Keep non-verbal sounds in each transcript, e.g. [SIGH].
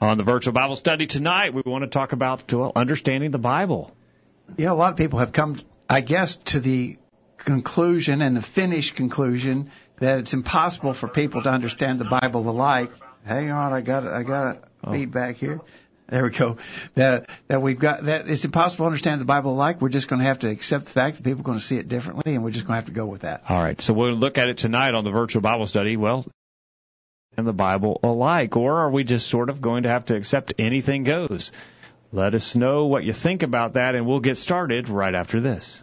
On the virtual Bible study tonight, we want to talk about well, understanding the Bible. You know, a lot of people have come, I guess, to the conclusion and the finished conclusion that it's impossible for people to understand the Bible alike. Hang on, I got I got a oh. feedback here. There we go. That that we've got that it's impossible to understand the Bible alike. We're just going to have to accept the fact that people are going to see it differently, and we're just going to have to go with that. All right. So we'll look at it tonight on the virtual Bible study. Well, and the Bible alike, or are we just sort of going to have to accept anything goes? Let us know what you think about that, and we'll get started right after this.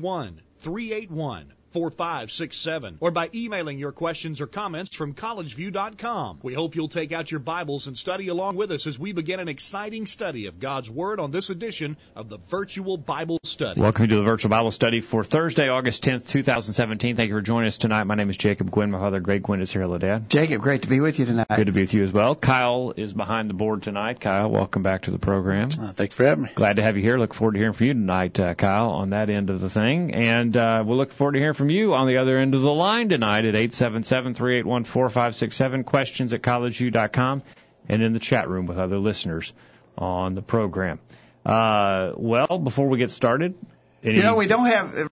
931 381 4567 or by emailing your questions or comments from collegeview.com. We hope you'll take out your Bibles and study along with us as we begin an exciting study of God's Word on this edition of the Virtual Bible Study. Welcome to the Virtual Bible Study for Thursday, August 10th, 2017. Thank you for joining us tonight. My name is Jacob Gwin. My father, Greg Gwin, is here. Hello, Dad. Jacob, great to be with you tonight. Good to be with you as well. Kyle is behind the board tonight. Kyle, welcome back to the program. Uh, thanks for having me. Glad to have you here. Look forward to hearing from you tonight, uh, Kyle, on that end of the thing. And uh, we'll look forward to hearing from you on the other end of the line tonight at 877-381-4567, questions at collegeview.com, and in the chat room with other listeners on the program. Uh, well, before we get started, any... you know, we don't have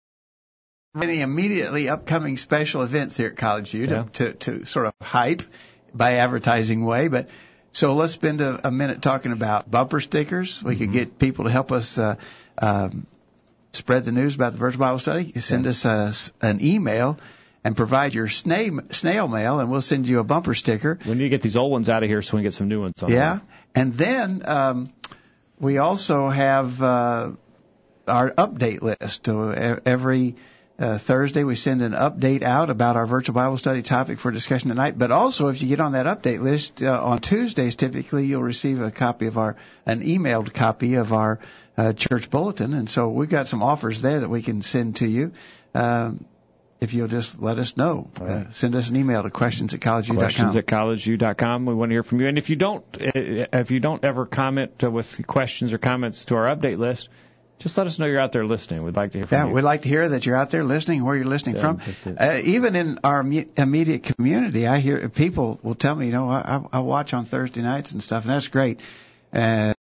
any immediately upcoming special events here at College yeah. to, to, to sort of hype by advertising way, but so let's spend a, a minute talking about bumper stickers. We mm-hmm. could get people to help us uh, um, spread the news about the Virtual Bible Study, send yeah. us a, an email and provide your snail, snail mail, and we'll send you a bumper sticker. We need to get these old ones out of here so we can get some new ones on. Yeah, and then um, we also have uh, our update list. Every uh, Thursday we send an update out about our virtual Bible study topic for discussion tonight. But also, if you get on that update list uh, on Tuesdays, typically you'll receive a copy of our an emailed copy of our uh, church bulletin, and so we've got some offers there that we can send to you. Um, if you'll just let us know, uh, right. uh, send us an email to questions at collegeview.com. Questions at collegeview.com. We want to hear from you. And if you don't, uh, if you don't ever comment with questions or comments to our update list, just let us know you're out there listening. We'd like to hear from yeah, you. we'd like to hear that you're out there listening, where you're listening yeah, from. Uh, even in our immediate community, I hear people will tell me, you know, I, I watch on Thursday nights and stuff, and that's great. Uh,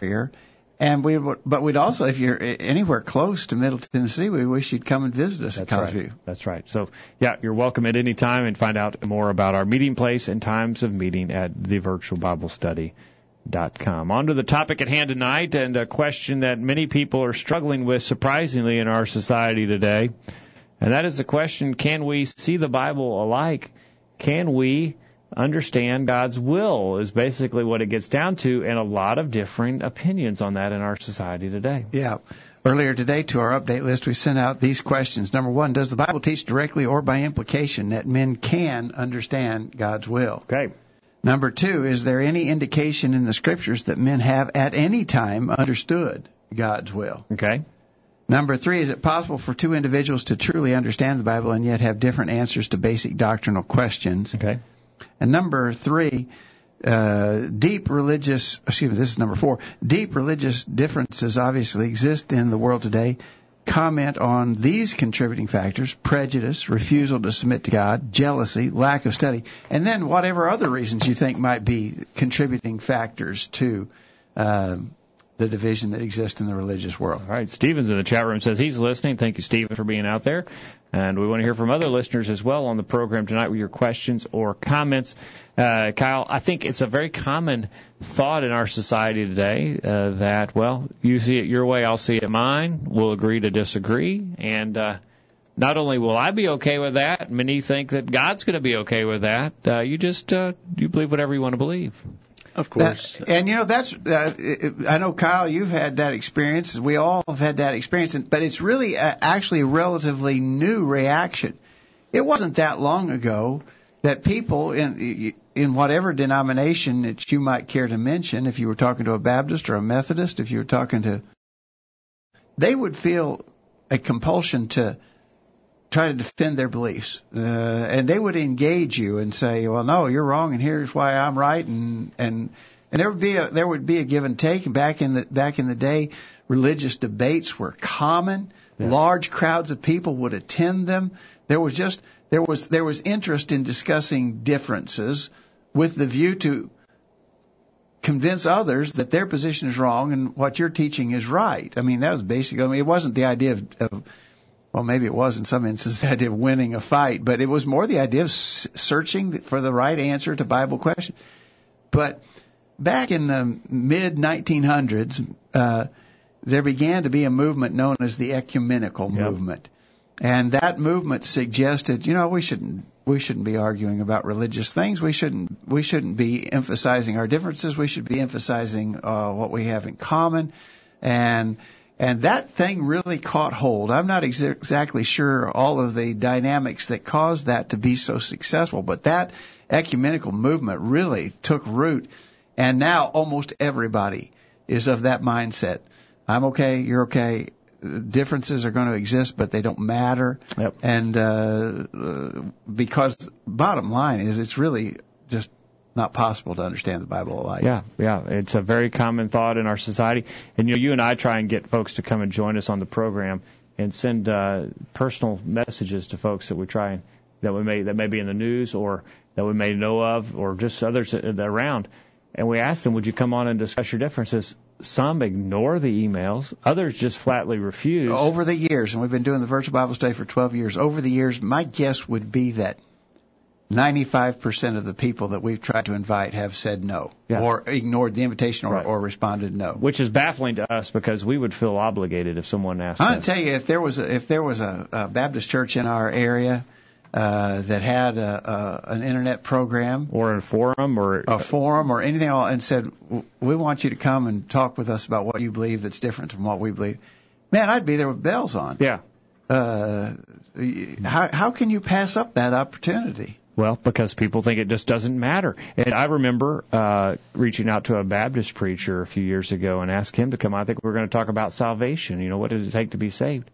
here, and we would, but we'd also, if you're anywhere close to Middle Tennessee, we wish you'd come and visit us That's at College right. View. That's right. So, yeah, you're welcome at any time and find out more about our meeting place and times of meeting at the virtual Bible study. Dot com. On to the topic at hand tonight, and a question that many people are struggling with, surprisingly, in our society today. And that is the question can we see the Bible alike? Can we understand God's will is basically what it gets down to, and a lot of differing opinions on that in our society today. Yeah. Earlier today, to our update list, we sent out these questions. Number one, does the Bible teach directly or by implication that men can understand God's will? Okay. Number two, is there any indication in the scriptures that men have at any time understood God's will? Okay. Number three, is it possible for two individuals to truly understand the Bible and yet have different answers to basic doctrinal questions? Okay. And number three, uh, deep religious, excuse me, this is number four, deep religious differences obviously exist in the world today. Comment on these contributing factors, prejudice, refusal to submit to God, jealousy, lack of study, and then whatever other reasons you think might be contributing factors to uh, the division that exists in the religious world. All right, Stephen's in the chat room says he's listening. Thank you, Stephen, for being out there. And we want to hear from other listeners as well on the program tonight with your questions or comments. Uh, Kyle, I think it's a very common thought in our society today uh, that, well, you see it your way, I'll see it mine. We'll agree to disagree. And uh, not only will I be okay with that, many think that God's going to be okay with that. Uh, you just uh, you believe whatever you want to believe. Of course. Uh, and you know that's uh, I know Kyle, you've had that experience. We all have had that experience, but it's really a, actually a relatively new reaction. It wasn't that long ago that people in in whatever denomination that you might care to mention, if you were talking to a Baptist or a Methodist, if you were talking to, they would feel a compulsion to try to defend their beliefs, uh, and they would engage you and say, "Well, no, you're wrong, and here's why I'm right," and and and there would be a there would be a give and take. And back in the back in the day, religious debates were common. Yeah. Large crowds of people would attend them. There was just there was there was interest in discussing differences with the view to convince others that their position is wrong and what you're teaching is right. I mean, that was basically. I mean, it wasn't the idea of, of well, maybe it was in some instances the idea of winning a fight, but it was more the idea of searching for the right answer to Bible questions. But back in the mid 1900s, uh, there began to be a movement known as the ecumenical yep. movement. And that movement suggested, you know, we shouldn't we shouldn't be arguing about religious things. We shouldn't we shouldn't be emphasizing our differences. We should be emphasizing uh, what we have in common, and and that thing really caught hold. I'm not ex- exactly sure all of the dynamics that caused that to be so successful, but that ecumenical movement really took root, and now almost everybody is of that mindset. I'm okay, you're okay, differences are going to exist, but they don't matter. Yep. And uh, because bottom line is, it's really just not possible to understand the Bible alike. Yeah, yeah, it's a very common thought in our society. And you know, you and I try and get folks to come and join us on the program and send uh, personal messages to folks that we try and that we may that may be in the news or that we may know of or just others around. And we ask them, would you come on and discuss your differences? Some ignore the emails. Others just flatly refuse. Over the years, and we've been doing the virtual Bible study for 12 years, over the years, my guess would be that 95% of the people that we've tried to invite have said no yeah. or ignored the invitation or, right. or responded no. Which is baffling to us because we would feel obligated if someone asked I'll tell you, if there was a, if there was a, a Baptist church in our area uh, that had a, a, an internet program or a forum or a forum or anything and said, "We want you to come and talk with us about what you believe that's different from what we believe." Man, I'd be there with bells on. Yeah. Uh, how how can you pass up that opportunity? Well, because people think it just doesn't matter. And I remember uh, reaching out to a Baptist preacher a few years ago and asked him to come. I think we are going to talk about salvation. You know, what does it take to be saved?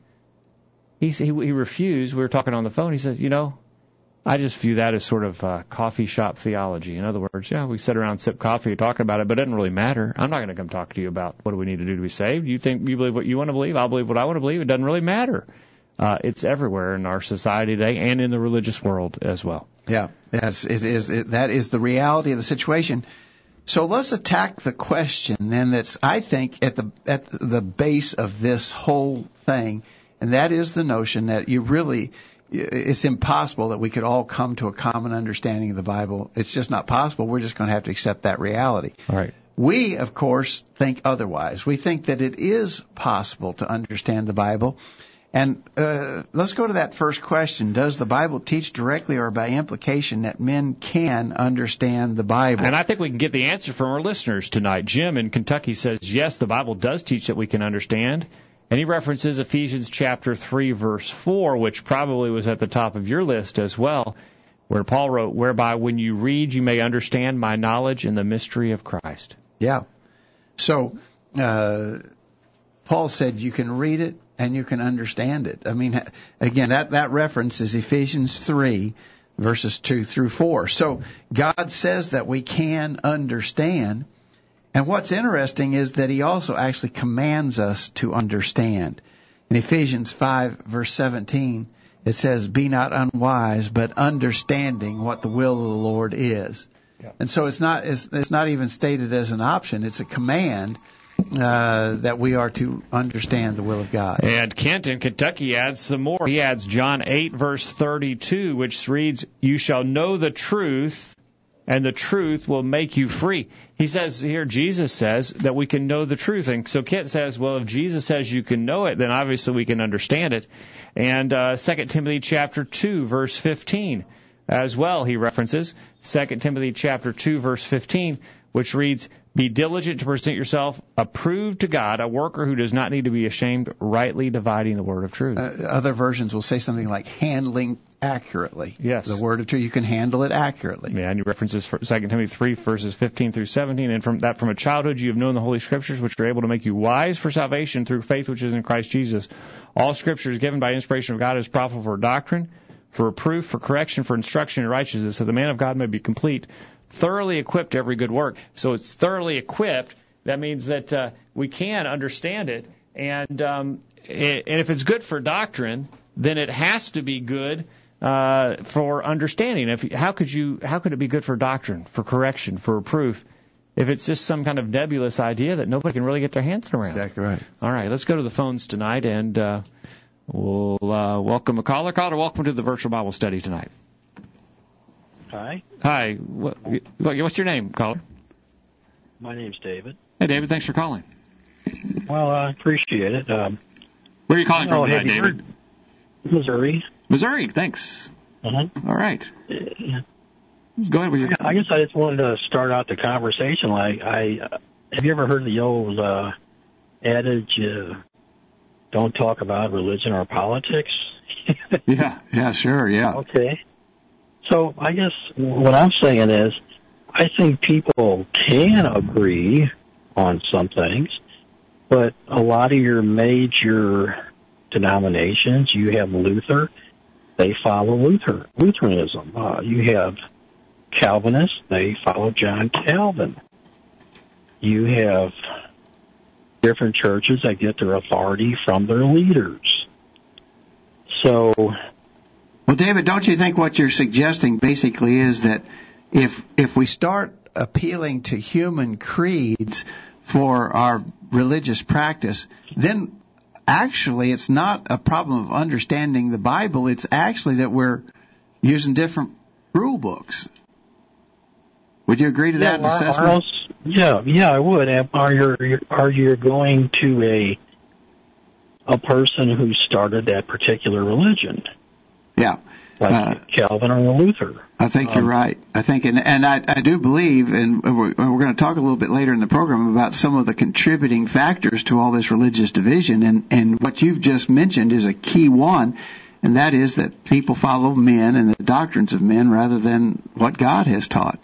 He, he refused. We were talking on the phone. He says, you know, I just view that as sort of uh, coffee shop theology. In other words, yeah, we sit around, sip coffee, talk about it, but it doesn't really matter. I'm not going to come talk to you about what do we need to do to be saved. You think you believe what you want to believe. I'll believe what I want to believe. It doesn't really matter. Uh, it's everywhere in our society today and in the religious world as well. Yeah, that's it is it, that is the reality of the situation. So let's attack the question then that's I think at the at the base of this whole thing and that is the notion that you really, it's impossible that we could all come to a common understanding of the Bible. It's just not possible. We're just going to have to accept that reality. All right. We, of course, think otherwise. We think that it is possible to understand the Bible. And uh, let's go to that first question. Does the Bible teach directly or by implication that men can understand the Bible? And I think we can get the answer from our listeners tonight. Jim in Kentucky says, yes, the Bible does teach that we can understand. And he references Ephesians chapter 3 verse 4, which probably was at the top of your list as well, where Paul wrote, whereby when you read you may understand my knowledge in the mystery of Christ. Yeah. So, uh, Paul said you can read it and you can understand it. I mean, again, that, that reference is Ephesians 3 verses 2 through 4. So God says that we can understand and what's interesting is that he also actually commands us to understand. In Ephesians 5 verse 17, it says, be not unwise, but understanding what the will of the Lord is. Yeah. And so it's not, it's, it's, not even stated as an option. It's a command, uh, that we are to understand the will of God. And Kent in Kentucky adds some more. He adds John 8 verse 32, which reads, you shall know the truth, and the truth will make you free. He says here, Jesus says that we can know the truth. And so Kent says, well, if Jesus says you can know it, then obviously we can understand it. And uh, 2 Timothy chapter 2, verse 15 as well, he references. 2 Timothy chapter 2, verse 15, which reads, Be diligent to present yourself approved to God, a worker who does not need to be ashamed, rightly dividing the word of truth. Uh, other versions will say something like handling accurately. Yes. The word of truth, you can handle it accurately. Yeah, and you references for 2 Timothy 3, verses 15 through 17. And from that, from a childhood, you have known the Holy Scriptures, which are able to make you wise for salvation through faith which is in Christ Jesus. All Scripture is given by inspiration of God is profitable for doctrine, for reproof, for correction, for instruction in righteousness, so the man of God may be complete, thoroughly equipped to every good work. So it's thoroughly equipped. That means that uh, we can understand it, and um, and if it's good for doctrine, then it has to be good uh, for understanding. If how could you how could it be good for doctrine, for correction, for reproof, if it's just some kind of nebulous idea that nobody can really get their hands around? Exactly right. All right, let's go to the phones tonight, and uh, we'll uh, welcome a caller. Caller, welcome to the virtual Bible study tonight. Hi, Hi, what, what's your name, caller? my name's David. Hey, David, thanks for calling. Well, I appreciate it. Um, Where are you calling from tonight, David? Missouri? Missouri. Thanks. Uh-huh. All right. Yeah. Go ahead with your. I guess I just wanted to start out the conversation. Like, I uh, have you ever heard the old uh, adage, uh, "Don't talk about religion or politics"? [LAUGHS] Yeah, yeah, sure, yeah. Okay. So I guess what I'm saying is, I think people can agree on some things, but a lot of your major denominations, you have Luther, they follow Luther, Lutheranism. Uh, you have Calvinists, they follow John Calvin. You have different churches that get their authority from their leaders. So Well, David, don't you think what you're suggesting basically is that if if we start appealing to human creeds for our religious practice, then actually it's not a problem of understanding the Bible. It's actually that we're using different rule books. Would you agree to that yeah, or- or assessment? Yeah, yeah, I would. Are you are you going to a a person who started that particular religion, Yeah. like Uh, Calvin or Luther? I think you're Um, right. I think, and, and I, I do believe, and we're, we're going to talk a little bit later in the program about some of the contributing factors to all this religious division. And, and what you've just mentioned is a key one, and that is that people follow men and the doctrines of men rather than what God has taught.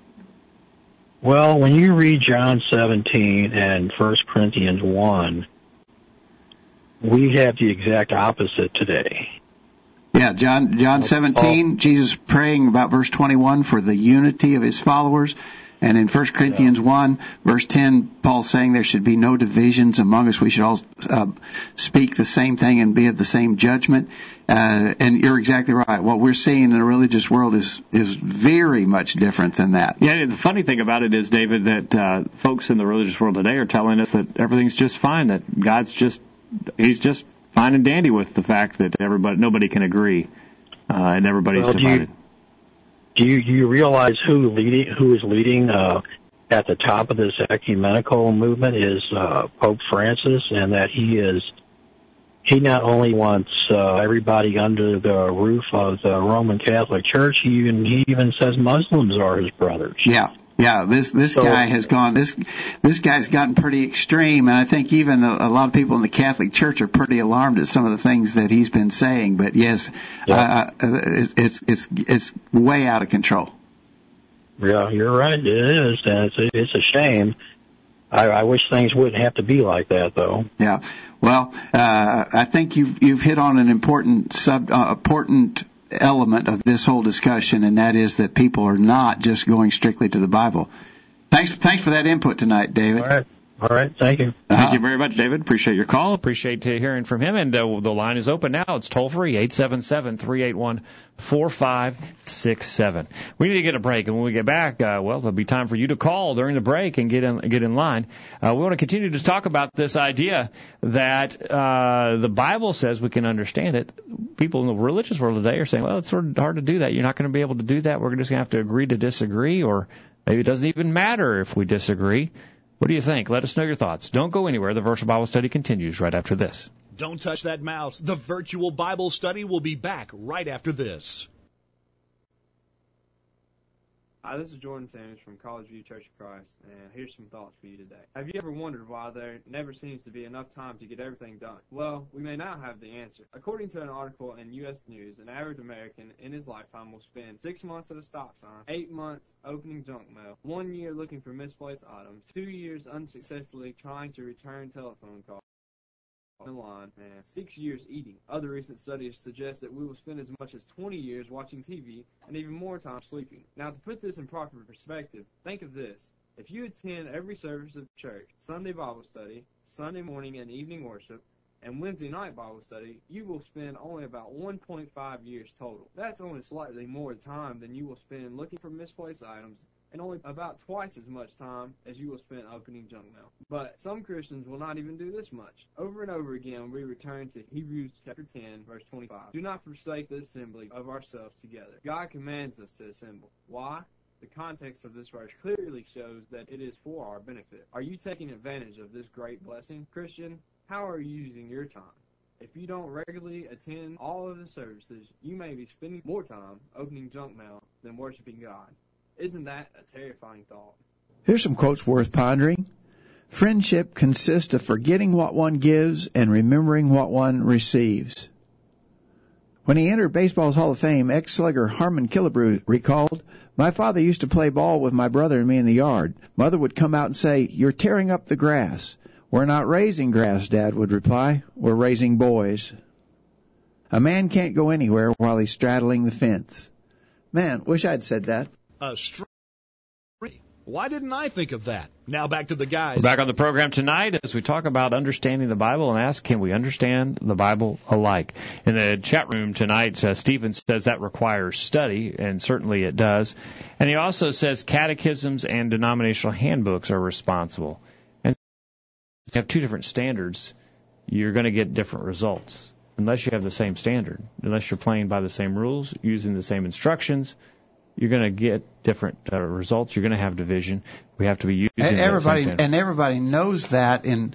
Well, when you read John 17 and 1 Corinthians 1, we have the exact opposite today. Yeah, John John 17, Jesus praying about verse 21 for the unity of his followers. And in 1 Corinthians 1, verse 10, Paul saying there should be no divisions among us. We should all uh, speak the same thing and be of the same judgment. Uh, and you're exactly right. What we're seeing in the religious world is is very much different than that. Yeah, the funny thing about it is, David, that uh, folks in the religious world today are telling us that everything's just fine, that God's just he's just fine and dandy with the fact that everybody nobody can agree uh, and everybody's Well, do you- Do you, realize who leading who is leading uh, at the top of this ecumenical movement is uh, Pope Francis, and that he is he not only wants uh, everybody under the roof of the Roman Catholic Church, he even he even says Muslims are his brothers. Yeah, yeah. This this So- guy has gone. This this guy's gotten pretty extreme, and I think even a, a lot of people in the Catholic Church are pretty alarmed at some of the things that he's been saying. But yes, Yeah. uh, it's it's it's it's way out of control. Yeah, you're right. It is, and it's it's a shame. I, I wish things wouldn't have to be like that, though. Yeah. Well, uh, I think you've you've hit on an important sub uh, important element of this whole discussion, and that is that people are not just going strictly to the Bible. Thanks thanks for that input tonight, David. All right, all right. Thank you. Thank you very much, David. Appreciate your call. Appreciate uh, hearing from him. And uh, the line is open now. It's toll free, 877-381-4567. We need to get a break. And when we get back, uh, well, there'll be time for you to call during the break and get in, get in line. Uh, we want to continue to talk about this idea that uh, the Bible says we can understand it. People in the religious world today are saying, well, it's sort of hard to do that. You're not going to be able to do that. We're just going to have to agree to disagree, or maybe it doesn't even matter if we disagree. What do you think? Let us know your thoughts. Don't go anywhere. The virtual Bible study continues right after this. Don't touch that mouse. The virtual Bible study will be back right after this. Hi, this is Jordan Sanders from College View Church of Christ, and here's some thoughts for you today. Have you ever wondered why there never seems to be enough time to get everything done? Well, we may now have the answer. According to an article in U.S. News, an average American in his lifetime will spend six months at a stop sign, eight months opening junk mail, one year looking for misplaced items, two years unsuccessfully trying to return telephone calls the and six years eating. Other recent studies suggest that we will spend as much as 20 years watching TV and even more time sleeping. Now, to put this in proper perspective, think of this. If you attend every service of church, Sunday Bible study, Sunday morning and evening worship, and Wednesday night Bible study, you will spend only about 1.5 years total. That's only slightly more time than you will spend looking for misplaced items and only about twice as much time as you will spend opening junk mail. But some Christians will not even do this much. Over and over again, we return to Hebrews chapter 10, verse 25. Do not forsake the assembly of ourselves together. God commands us to assemble. Why? The context of this verse clearly shows that it is for our benefit. Are you taking advantage of this great blessing? Christian, how are you using your time? If you don't regularly attend all of the services, you may be spending more time opening junk mail than worshiping God. Isn't that a terrifying thought? Here's some quotes worth pondering. Friendship consists of forgetting what one gives and remembering what one receives. When he entered baseball's Hall of Fame, ex-slugger Harmon Killebrew recalled, My father used to play ball with my brother and me in the yard. Mother would come out and say, You're tearing up the grass. We're not raising grass, Dad would reply. We're raising boys. A man can't go anywhere while he's straddling the fence. Man, wish I'd said that. Why didn't I think of that? Now back to the guys. We're back on the program tonight as we talk about understanding the Bible and ask, can we understand the Bible alike? In the chat room tonight, uh, Stephen says that requires study, and certainly it does. And he also says catechisms and denominational handbooks are responsible. And if you have two different standards, you're going to get different results unless you have the same standard, unless you're playing by the same rules, using the same instructions you're going to get different uh, results. You're going to have division. We have to be using and everybody and everybody knows that in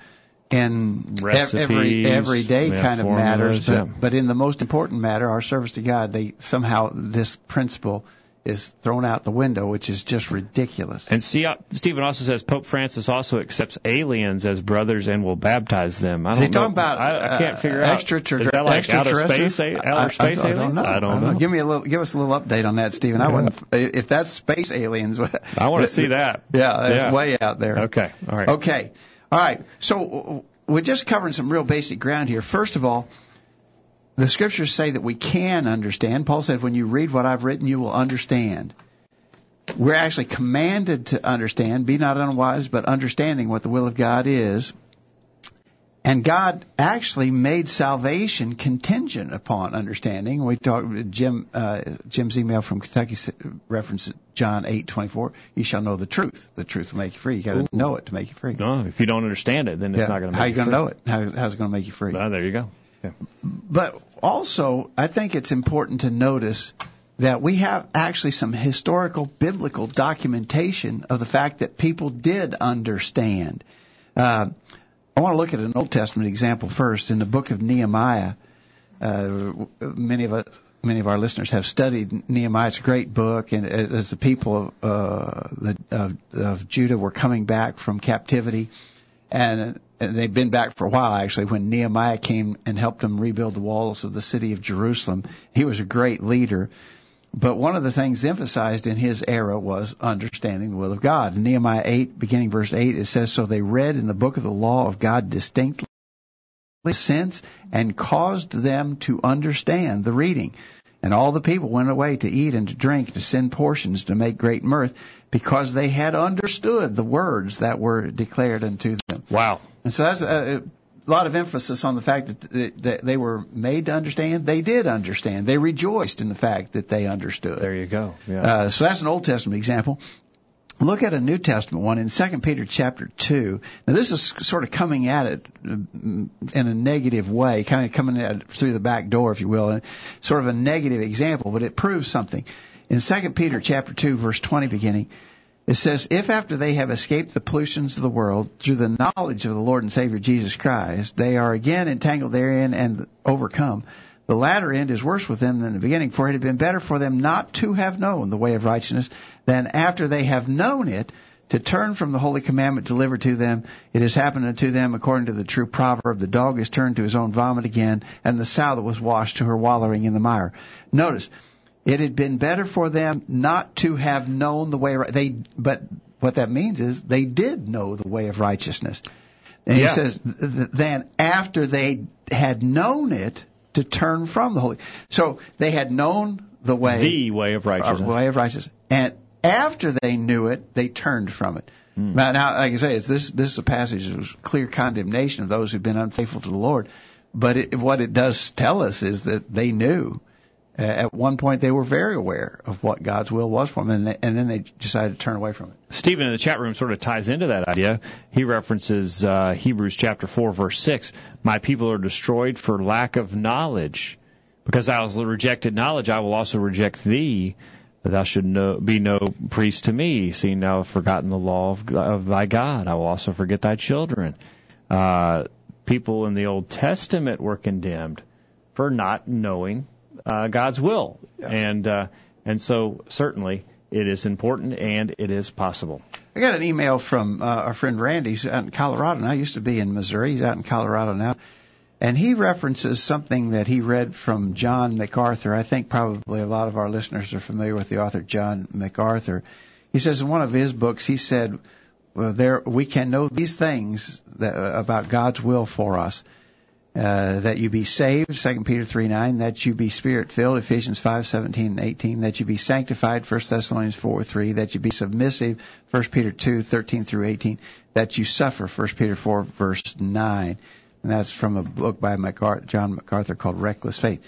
in Recipes, every everyday yeah, kind of formulas, matters. But, yeah. but in the most important matter, our service to God, they somehow this principle is thrown out the window, which is just ridiculous. And see, uh, Stephen also says Pope Francis also accepts aliens as brothers and will baptize them. I Is don't he talking know. about I, I can't uh, figure out. extraterrestri- Is that like outer space, outer space I, I, aliens? I don't know. I don't know. Give me a little. Give us a little update on that, Stephen. I wouldn't. If that's space aliens, [LAUGHS] I want to see that. [LAUGHS] Yeah, that's Yeah. way out there. Okay. All right. Okay. All right. So we're just covering some real basic ground here. First of all, the scriptures say that we can understand. Paul said, when you read what I've written, you will understand. We're actually commanded to understand, be not unwise, but understanding what the will of God is. And God actually made salvation contingent upon understanding. We talked Jim uh, Jim's email from Kentucky referenced John eight twenty four. You shall know the truth. The truth will make you free. You got to know it to make you free. No, if you don't understand it, then it's Yeah. not going to. How you going to know it? How, how's it going to make you free? Ah, there you go. But also, I think it's important to notice that we have actually some historical biblical documentation of the fact that people did understand. Uh, I want to look at an Old Testament example first. In the book of Nehemiah, uh, many of us, many of our listeners have studied Nehemiah. It's a great book, and as the people of, uh, the, of, of Judah were coming back from captivity, and, and they've been back for a while actually. When Nehemiah came and helped them rebuild the walls of the city of Jerusalem, he was a great leader. But one of the things emphasized in his era was understanding the will of God. In Nehemiah 8, beginning verse 8, it says, So they read in the book of the law of God distinctly sense and caused them to understand the reading. And all the people went away to eat and to drink, to send portions, to make great mirth, because they had understood the words that were declared unto them. Wow. And so that's a, a lot of emphasis on the fact that, that they were made to understand. They did understand. They rejoiced in the fact that they understood. There you go. Yeah. Uh, so that's an Old Testament example. Look at a New Testament one in 2 Peter chapter 2. Now this is sort of coming at it mm, in a negative way, kind of coming at it through the back door, if you will, and sort of a negative example, but it proves something. In 2 Peter chapter 2 verse 20 beginning, it says, if after they have escaped the pollutions of the world through the knowledge of the Lord and Savior Jesus Christ, they are again entangled therein and overcome, The latter end is worse with them than the beginning, for it had been better for them not to have known the way of righteousness than after they have known it to turn from the holy commandment delivered to them. It has happened unto them according to the true proverb, the dog is turned to his own vomit again, and the sow that was washed to her wallowing in the mire. Notice, it had been better for them not to have known the way, they, but what that means is they did know the way of righteousness. And Yeah. he says, th- then after they had known it, to turn from the holy. So they had known the way The way of uh, righteousness. way of righteousness. And after they knew it, they turned from it. Hmm. Now, now, like I say, it's this this is a passage of clear condemnation of those who've been unfaithful to the Lord. But it, what it does tell us is that they knew. Uh, at one point, they were very aware of what God's will was for them, and, they, and then they decided to turn away from it. Stephen in the chat room sort of ties into that idea. He references uh, Hebrews chapter 4, verse 6. My people are destroyed for lack of knowledge. Because thou hast rejected knowledge, I will also reject thee. That thou should no, be no priest to me, seeing thou have forgotten the law of, of thy God. I will also forget thy children. Uh, people in the Old Testament were condemned for not knowing uh, God's will, and uh, and so certainly it is important and it is possible. I got an email from uh, our friend Randy, who's out in Colorado now. He used to be in Missouri. He's out in Colorado now. And he references something that he read from John MacArthur. I think probably a lot of our listeners are familiar with the author John MacArthur. He says in one of his books, he said, well, there we can know these things that, about God's will for us. Uh, that you be saved, 2 Peter 3 9, that you be spirit filled, Ephesians 5 17 and 18, that you be sanctified, 1 Thessalonians 4 3, that you be submissive, 1 Peter 2 13 through 18, that you suffer, 1 Peter 4 verse 9. And that's from a book by MacArthur, John MacArthur called Reckless Faith.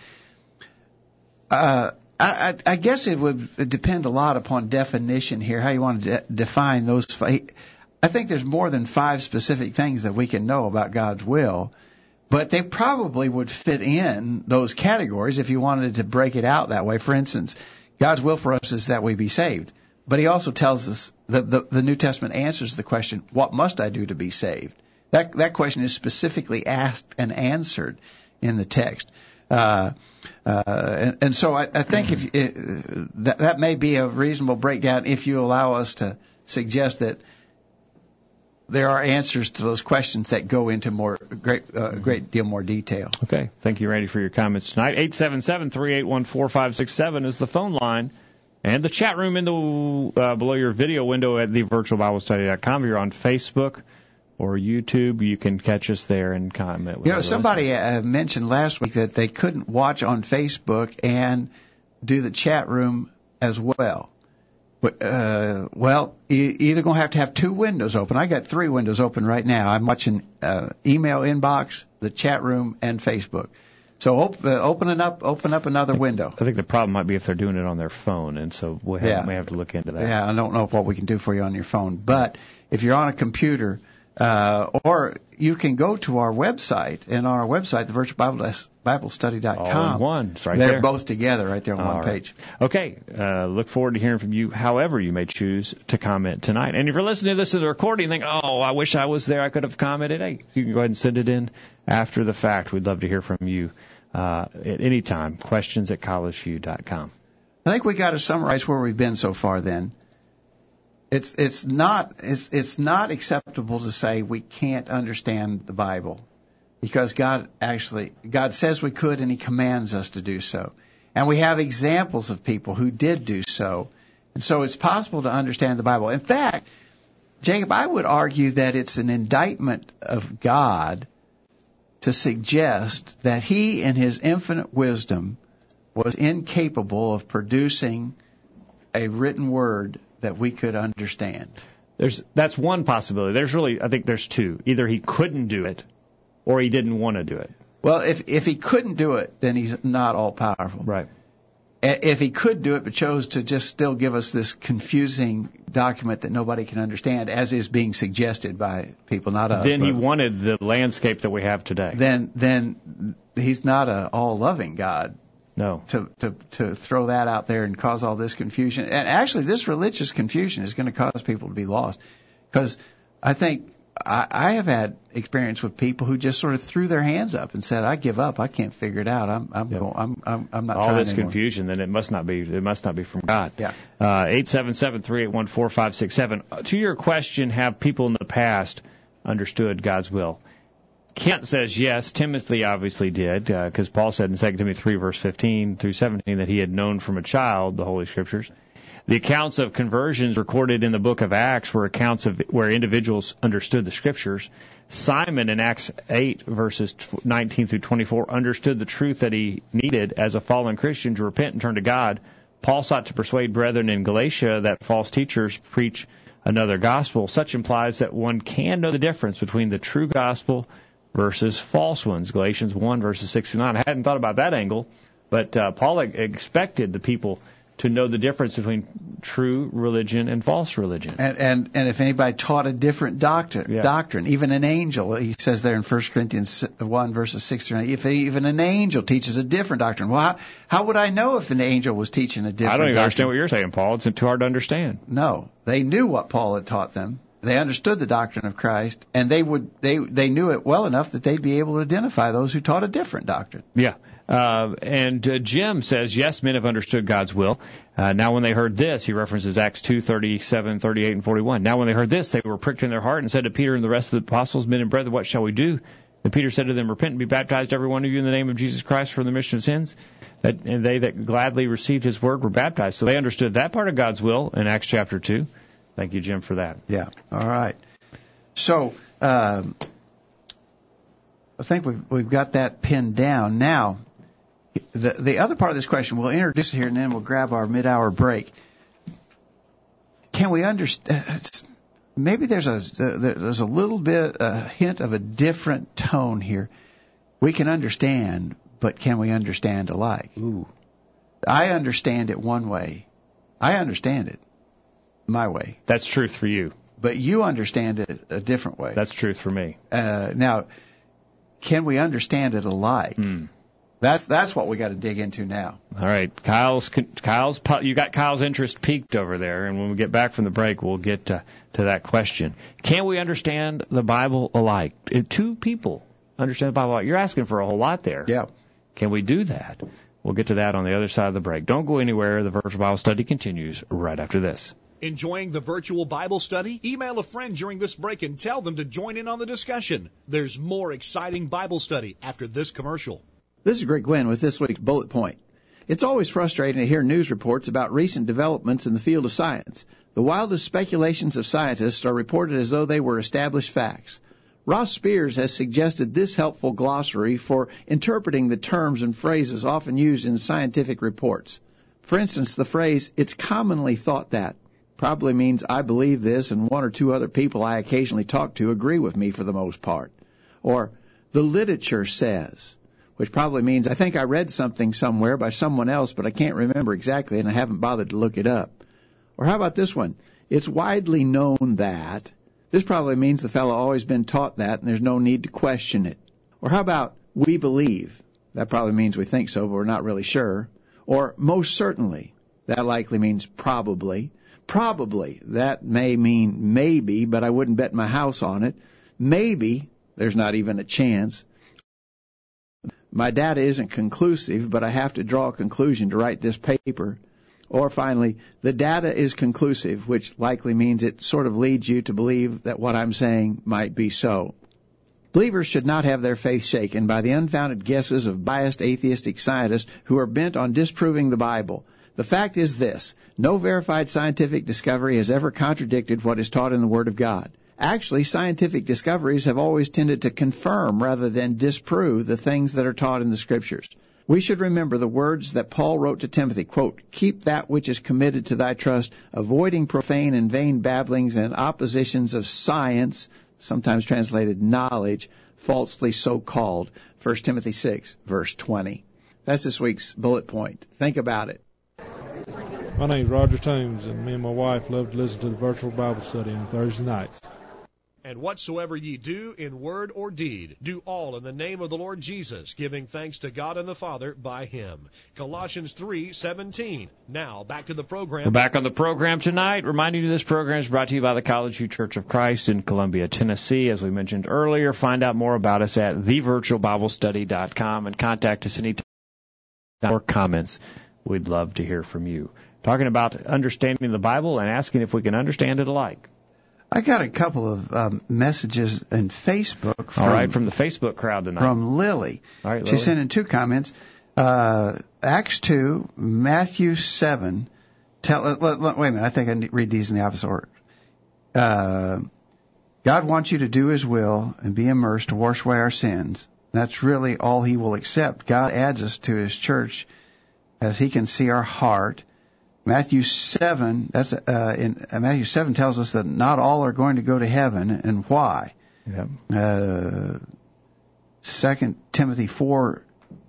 Uh, I, I, I guess it would depend a lot upon definition here, how you want to de- define those. I think there's more than five specific things that we can know about God's will, but they probably would fit in those categories if you wanted to break it out that way. For instance, God's will for us is that we be saved. But he also tells us that the, the New Testament answers the question, what must I do to be saved? That, that question is specifically asked and answered in the text. Uh, uh, and, and so I, I think if it, that, that may be a reasonable breakdown if you allow us to suggest that there are answers to those questions that go into more great uh, great deal more detail. Okay. Thank you, Randy, for your comments tonight. 877 381 4567 is the phone line. And the chat room in the uh, below your video window at thevirtualbiblestudy.com. If you're on Facebook or YouTube, you can catch us there and comment. with You know, somebody uh, mentioned last week that they couldn't watch on Facebook and do the chat room as well. Uh, well, you either going to have to have two windows open. I got three windows open right now. I'm watching uh, email inbox, the chat room, and Facebook. So op- uh, open it up, open up another window. I think the problem might be if they're doing it on their phone, and so we have, Yeah. may have to look into that. Yeah, I don't know what we can do for you on your phone, but if you're on a computer, uh, or you can go to our website, and on our website, the virtual Bible BibleStudy.com. All in one. It's right They're there. both together right there on All one right. page. Okay. Uh, look forward to hearing from you, however you may choose to comment tonight. And if you're listening to this as a recording, and think, oh, I wish I was there, I could have commented. Hey, you can go ahead and send it in after the fact. We'd love to hear from you uh, at any time. Questions at collegeview.com. I think we got to summarize where we've been so far. Then it's it's not it's it's not acceptable to say we can't understand the Bible because God actually God says we could and He commands us to do so, and we have examples of people who did do so, and so it's possible to understand the Bible. In fact, Jacob, I would argue that it's an indictment of God to suggest that He, in His infinite wisdom, was incapable of producing a written word that we could understand. There's that's one possibility. There's really I think there's two. Either he couldn't do it, or he didn't want to do it. Well, if if he couldn't do it, then he's not all powerful. Right. If he could do it, but chose to just still give us this confusing document that nobody can understand, as is being suggested by people, not us. then he wanted the landscape that we have today. then then he's not a all loving God. No. to, to, to throw that out there and cause all this confusion. And actually, this religious confusion is going to cause people to be lost. Because I think I, I have had experience with people who just sort of threw their hands up and said, "I give up. I can't figure it out. I'm I'm going. I'm I'm, I'm not all this anymore." confusion, then it must not be it must not be from God. Yeah. Uh, eight seven seven three eight one four five six seven. To your question, have people in the past understood God's will? Kent says yes. Timothy obviously did, uh, because Paul said in 2 Timothy 3, verse 15 through 17, that he had known from a child the Holy Scriptures. The accounts of conversions recorded in the book of Acts were accounts of where individuals understood the Scriptures. Simon in Acts 8, verses 19 through 24, understood the truth that he needed as a fallen Christian to repent and turn to God. Paul sought to persuade brethren in Galatia that false teachers preach another gospel. Such implies that one can know the difference between the true gospel versus false ones. Galatians 1 verses 6 to 9. I hadn't thought about that angle, but uh, Paul expected the people to know the difference between true religion and false religion. And, and and if anybody taught a different doctrine, Yeah. doctrine, even an angel, he says there in 1 Corinthians one verses six through nine, if even an angel teaches a different doctrine, well, how, how would I know if an angel was teaching a different? I don't even doctrine? understand what you're saying, Paul. It's too hard to understand. No, they knew what Paul had taught them. They understood the doctrine of Christ, and they would they they knew it well enough that they'd be able to identify those who taught a different doctrine. Yeah. Uh, and uh, Jim says, yes, men have understood God's will. Uh, now when they heard this, he references Acts 2, 37, 38, and 41. Now when they heard this, they were pricked in their heart and said to Peter and the rest of the apostles, men and brethren, what shall we do? And Peter said to them, repent and be baptized, every one of you, in the name of Jesus Christ for the remission of sins. And they that gladly received his word were baptized. So they understood that part of God's will in Acts chapter 2. Thank you, Jim, for that. Yeah. All right. So um, I think we've we've got that pinned down. Now, the the other part of this question, we'll introduce it here, and then we'll grab our mid hour break. Can we understand? Maybe there's a there's a little bit a hint of a different tone here. We can understand, but can we understand alike? Ooh. I understand it one way. I understand it my way, That's truth for you. but you understand it a different way. That's truth for me. Uh, now, can we understand it alike? Hmm. That's that's what we got to dig into now. All right, Kyle's Kyle's you got Kyle's interest piqued over there, and when we get back from the break, we'll get to, to that question. Can we understand the Bible alike? Two people understand the Bible alike. You're asking for a whole lot there. Yeah. Can we do that? We'll get to that on the other side of the break. Don't go anywhere. The virtual Bible study continues right after this. Enjoying the virtual Bible study? Email a friend during this break and tell them to join in on the discussion. There's more exciting Bible study after this commercial. This is Greg Gwin with this week's Bullet Point. It's always frustrating to hear news reports about recent developments in the field of science. The wildest speculations of scientists are reported as though they were established facts. Ross Spears has suggested this helpful glossary for interpreting the terms and phrases often used in scientific reports. For instance, the phrase, it's commonly thought that, probably means I believe this and one or two other people I occasionally talk to agree with me for the most part. Or, the literature says, which probably means I think I read something somewhere by someone else, but I can't remember exactly and I haven't bothered to look it up. Or how about this one? It's widely known that. This probably means the fellow always been taught that and there's no need to question it. Or how about we believe? That probably means we think so, but we're not really sure. Or most certainly. That likely means probably. Probably. That may mean maybe, but I wouldn't bet my house on it. Maybe. There's not even a chance. My data isn't conclusive, but I have to draw a conclusion to write this paper. Or finally, the data is conclusive, which likely means it sort of leads you to believe that what I'm saying might be so. Believers should not have their faith shaken by the unfounded guesses of biased atheistic scientists who are bent on disproving the Bible. The fact is this no verified scientific discovery has ever contradicted what is taught in the Word of God. Actually, scientific discoveries have always tended to confirm rather than disprove the things that are taught in the Scriptures. We should remember the words that Paul wrote to Timothy, quote, keep that which is committed to thy trust, avoiding profane and vain babblings and oppositions of science, sometimes translated knowledge, falsely so called. 1 Timothy 6, verse 20. That's this week's bullet point. Think about it. My name's Roger Toombs, and me and my wife love to listen to the virtual Bible study on Thursday nights. And whatsoever ye do in word or deed, do all in the name of the Lord Jesus, giving thanks to God and the Father by him. Colossians 3:17. Now, back to the program. We're back on the program tonight. Reminding you this program is brought to you by the College View Church of Christ in Columbia, Tennessee. As we mentioned earlier, find out more about us at thevirtualbiblestudy.com and contact us anytime or comments. We'd love to hear from you. Talking about understanding the Bible and asking if we can understand it alike. I got a couple of um, messages in Facebook. From, All right, from the Facebook crowd tonight. From Lily. All right, She sent in two comments. Uh, Acts 2, Matthew 7. Tell, let, let- let- wait a minute, I think I need to read these in the opposite order. Uh, God wants you to do His will and be immersed to wash away our sins. That's really all He will accept. God adds us to His church as He can see our heart. Matthew 7, that's, uh, in, uh, Matthew 7 tells us that not all are going to go to heaven and why. Yep. Uh, Second Timothy 4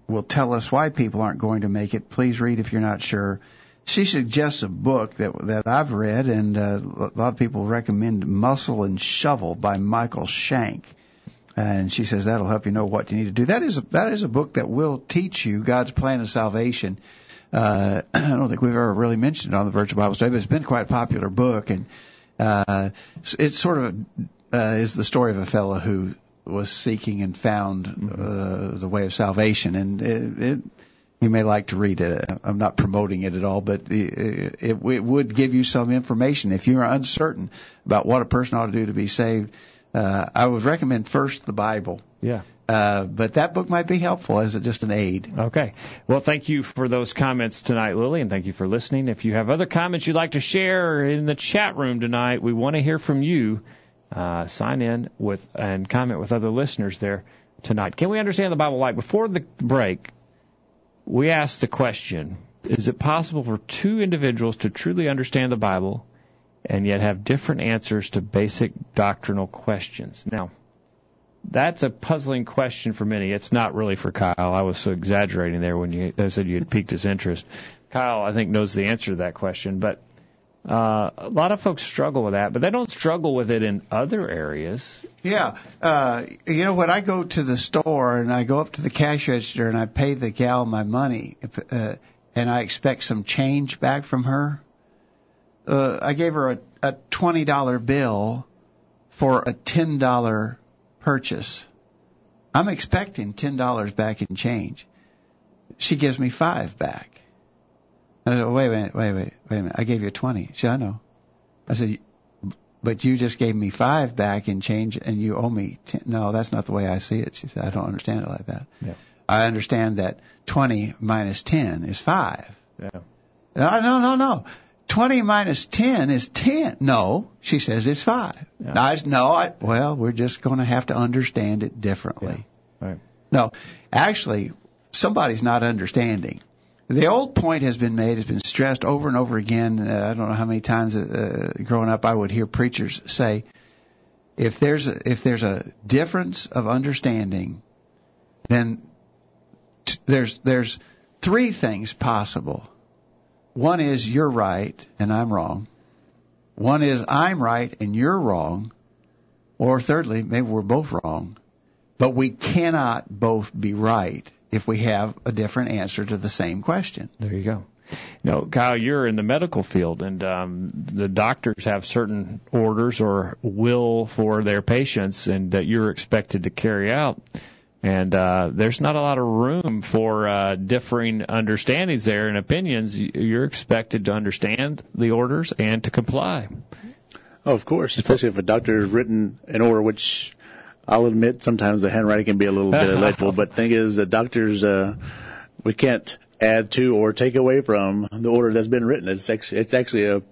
will tell us why people aren't going to make it. Please read if you're not sure. She suggests a book that that I've read, and uh, a lot of people recommend Muscle and Shovel by Michael Shank. And she says that'll help you know what you need to do. That is a, that is a book that will teach you God's plan of salvation. Uh, [CLEARS THROAT] I don't think we've ever really mentioned it on the Virtual Bible Study, but it's been quite a popular book, and uh, it sort of uh, is the story of a fellow who was seeking and found uh, the way of salvation, and it, it you may like to read it. I'm not promoting it at all, but it, it, it would give you some information if you're uncertain about what a person ought to do to be saved. Uh, I would recommend first the Bible. Yeah. Uh, but that book might be helpful as just an aid. Okay. Well, thank you for those comments tonight, Lily, and thank you for listening. If you have other comments you'd like to share in the chat room tonight, we want to hear from you. Uh, sign in with and comment with other listeners there tonight. Can we understand the Bible like before the break? We asked the question: Is it possible for two individuals to truly understand the Bible and yet have different answers to basic doctrinal questions? Now, that's a puzzling question for many. It's not really for Kyle. I was so exaggerating there when you I said you had piqued his interest. Kyle, I think, knows the answer to that question, but uh, a lot of folks struggle with that, but they don't struggle with it in other areas. Yeah, uh, you know when I go to the store and I go up to the cash register and I pay the gal my money, uh, and I expect some change back from her. Uh, I gave her a, a twenty dollar bill for a ten dollar purchase. I'm expecting ten dollars back in change. She gives me five back. I said, wait a minute, wait, wait, wait a minute. I gave you a twenty. She said, I know. I said, but you just gave me five back in change and you owe me ten. No, that's not the way I see it. She said, I don't understand it like that. Yeah. I understand that 20 minus 10 is five. Yeah. No, no, no, no. 20 minus 10 is 10. No, she says it's five. Yeah. No, I, no, I, well, we're just going to have to understand it differently. Yeah. Right. No, actually, somebody's not understanding. The old point has been made, has been stressed over and over again. Uh, I don't know how many times uh, growing up I would hear preachers say, if there's a, if there's a difference of understanding, then t- there's there's three things possible. One is you're right and I'm wrong. One is I'm right and you're wrong. Or thirdly, maybe we're both wrong. But we cannot both be right if we have a different answer to the same question. There you go. Know, Kyle, you're in the medical field, and um, the doctors have certain orders or will for their patients, and that you're expected to carry out. And uh, there's not a lot of room for uh, differing understandings there and opinions. You're expected to understand the orders and to comply. Oh, of course, especially if a doctor has written an order, which I'll admit sometimes the handwriting can be a little bit [LAUGHS] illegible. but the thing is, the doctors uh, we can't add to or take away from the order that's been written. It's actually, it's actually a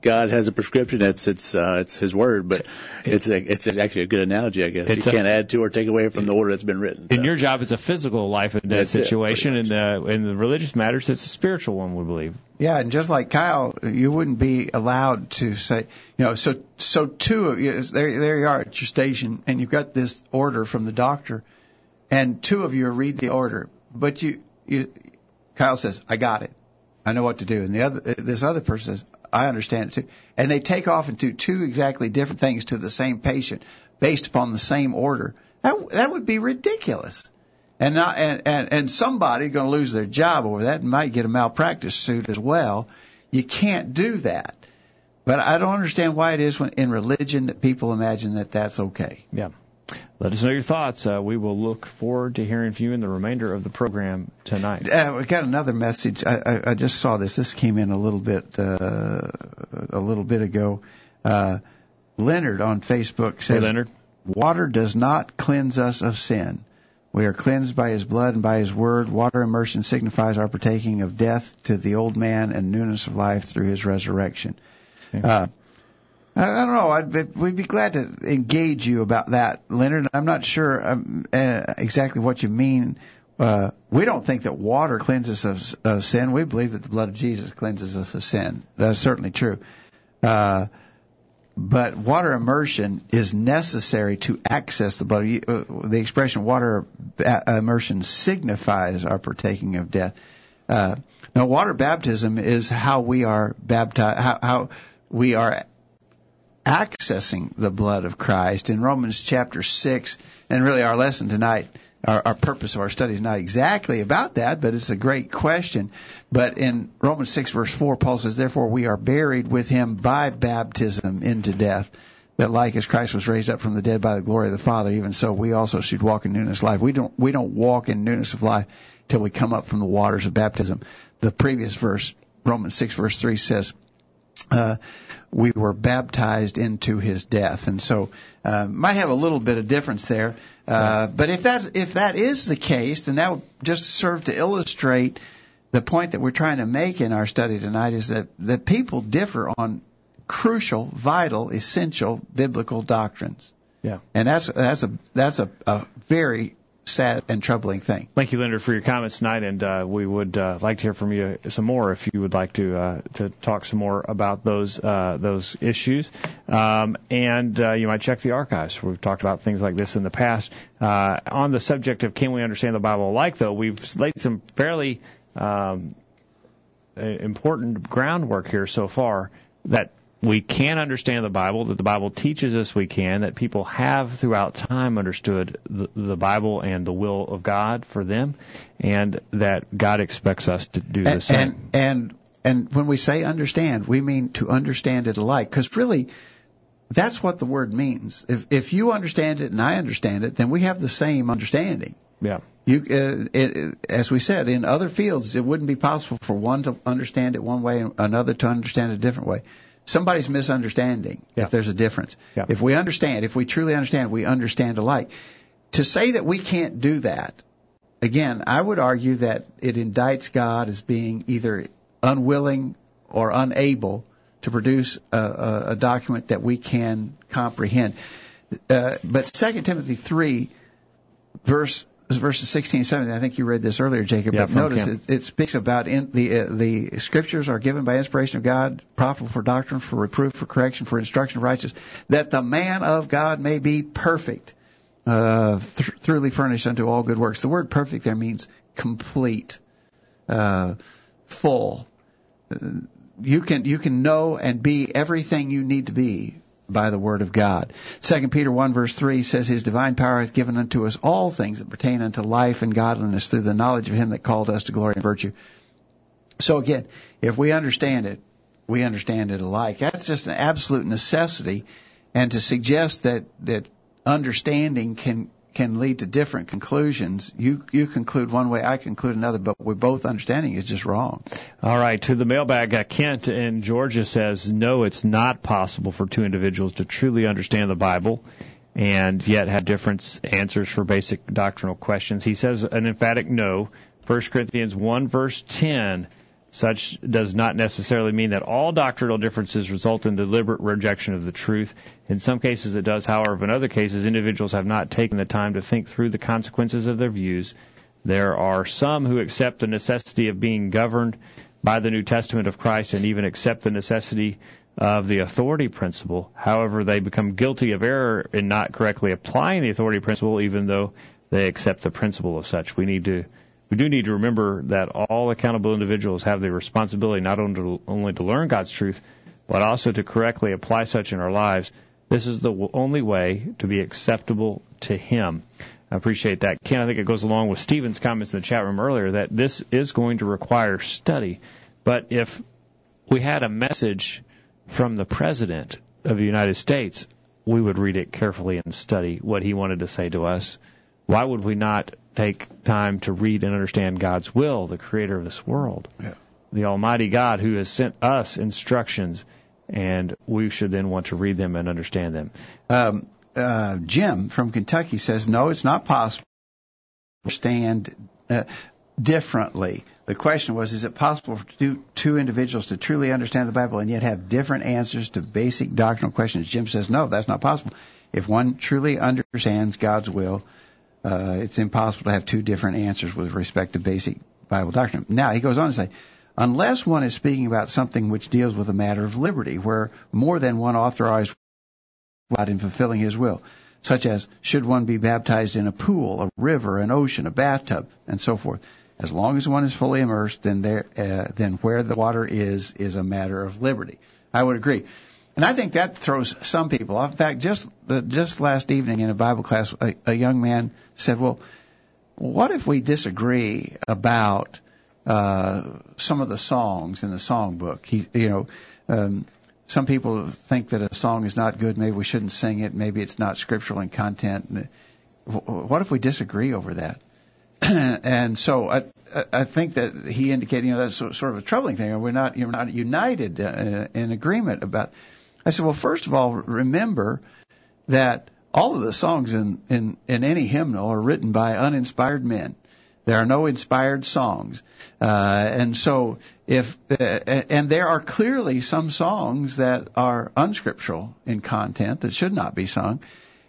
God has a prescription. It's it's uh, it's His word, but it's a, it's actually a good analogy, I guess. It's you a- can't add to or take away from the order that's been written. In so. your job, it's a physical life and death That's it, situation, and uh, in the religious matters, it's a spiritual one. We believe. Yeah, and just like Kyle, you wouldn't be allowed to say, you know, so so two of you, there there you are at your station, and you've got this order from the doctor, and two of you read the order, but you you, Kyle says, I got it, I know what to do, and the other this other person says, I understand it too. And they take off and do two exactly different things to the same patient based upon the same order. That that would be ridiculous. And not and and, and somebody going to lose their job over that and might get a malpractice suit as well. You can't do that. But I don't understand why it is when in religion that people imagine that that's okay. Yeah. Let us know your thoughts. Uh, we will look forward to hearing from you in the remainder of the program tonight. Uh, we got another message. I, I, I just saw this. This came in a little bit uh, a little bit ago. Uh, Leonard on Facebook says, hey, Leonard. "Water does not cleanse us of sin. We are cleansed by His blood and by His word. Water immersion signifies our partaking of death to the old man and newness of life through His resurrection." Okay. Uh, I don't know. I'd we'd be glad to engage you about that, Leonard. I'm not sure um, uh, exactly what you mean. Uh, we don't think that water cleanses us of, of sin. We believe that the blood of Jesus cleanses us of sin. That's certainly true. Uh, but water immersion is necessary to access the blood. Uh, the expression water immersion signifies our partaking of death. Uh, now, water baptism is how we are baptized, how, how we are accessing the blood of Christ. In Romans chapter 6, and really our lesson tonight, our, our, purpose of our study is not exactly about that, but it's a great question. But in Romans 6 verse 4, Paul says, Therefore we are buried with him by baptism into death, that like as Christ was raised up from the dead by the glory of the Father, even so we also should walk in newness of life. We don't, we don't walk in newness of life till we come up from the waters of baptism. The previous verse, Romans 6 verse 3 says, uh, we were baptized into his death, and so uh, might have a little bit of difference there. Uh, but if that if that is the case, then that would just serve to illustrate the point that we're trying to make in our study tonight is that that people differ on crucial, vital, essential biblical doctrines. Yeah, and that's that's a that's a, a very sad and troubling thing. Thank you, Leonard, for your comments tonight, and uh, we would uh, like to hear from you some more if you would like to uh, to talk some more about those uh, those issues. Um, and uh, you might check the archives. We've talked about things like this in the past. Uh, on the subject of can we understand the Bible alike, though, we've laid some fairly um, important groundwork here so far that we can understand the Bible, that the Bible teaches us we can, that people have throughout time understood the, the Bible and the will of God for them, and that God expects us to do and, the same. And, and, and when we say understand, we mean to understand it alike, because really, that's what the word means. If, if you understand it and I understand it, then we have the same understanding. Yeah. You, uh, it, as we said, in other fields, it wouldn't be possible for one to understand it one way and another to understand it a different way somebody's misunderstanding yeah. if there's a difference. Yeah. If we understand, if we truly understand, we understand alike. To say that we can't do that, again, I would argue that it indicts God as being either unwilling or unable to produce a, a, a document that we can comprehend. Uh, but 2 Timothy 3, verse verses 16 and 17. I think you read this earlier, Jacob. Yeah, but notice it, it, speaks about in, the uh, the scriptures are given by inspiration of God, profitable for doctrine, for reproof, for correction, for instruction of righteousness, that the man of God may be perfect, uh, th- thoroughly furnished unto all good works. The word perfect there means complete, uh, full. Uh, you can you can know and be everything you need to be by the word of God. Second Peter 1 verse 3 says, His divine power hath given unto us all things that pertain unto life and godliness through the knowledge of Him that called us to glory and virtue. So again, if we understand it, we understand it alike. That's just an absolute necessity. And to suggest that, that understanding can can lead to different conclusions. You you conclude one way, I conclude another, but we're both understanding is just wrong. All right, to the mailbag, uh, Kent in Georgia says, no, it's not possible for two individuals to truly understand the Bible and yet have different answers for basic doctrinal questions. He says an emphatic no. 1 Corinthians 1 verse 10 such does not necessarily mean that all doctrinal differences result in deliberate rejection of the truth. In some cases it does, however, in other cases individuals have not taken the time to think through the consequences of their views. There are some who accept the necessity of being governed by the New Testament of Christ and even accept the necessity of the authority principle. However, they become guilty of error in not correctly applying the authority principle even though they accept the principle of such. We need to we do need to remember that all accountable individuals have the responsibility not only to, only to learn God's truth, but also to correctly apply such in our lives. This is the only way to be acceptable to Him. I appreciate that. Ken, I think it goes along with Stephen's comments in the chat room earlier that this is going to require study. But if we had a message from the President of the United States, we would read it carefully and study what he wanted to say to us. Why would we not take time to read and understand God's will, the creator of this world? Yeah. The Almighty God who has sent us instructions, and we should then want to read them and understand them. Um, uh, Jim from Kentucky says, no, it's not possible to understand uh, differently. The question was, is it possible for two, two individuals to truly understand the Bible and yet have different answers to basic doctrinal questions? Jim says, no, that's not possible. If one truly understands God's will, uh, it's impossible to have two different answers with respect to basic Bible doctrine. Now, he goes on to say, unless one is speaking about something which deals with a matter of liberty, where more than one authorized God in fulfilling his will, such as should one be baptized in a pool, a river, an ocean, a bathtub, and so forth. As long as one is fully immersed, then there, uh, then where the water is is a matter of liberty. I would agree, and I think that throws some people off. In fact, just uh, just last evening in a Bible class, a, a young man said, "Well, what if we disagree about uh, some of the songs in the songbook? He, you know." Um, some people think that a song is not good. Maybe we shouldn't sing it. Maybe it's not scriptural in content. What if we disagree over that? [CLEARS THROAT] and so I, I think that he indicated, you know, that's sort of a troubling thing. We're not, you're not united uh, in agreement about. I said, well, first of all, remember that all of the songs in, in, in any hymnal are written by uninspired men. There are no inspired songs, uh, and so if uh, and there are clearly some songs that are unscriptural in content that should not be sung,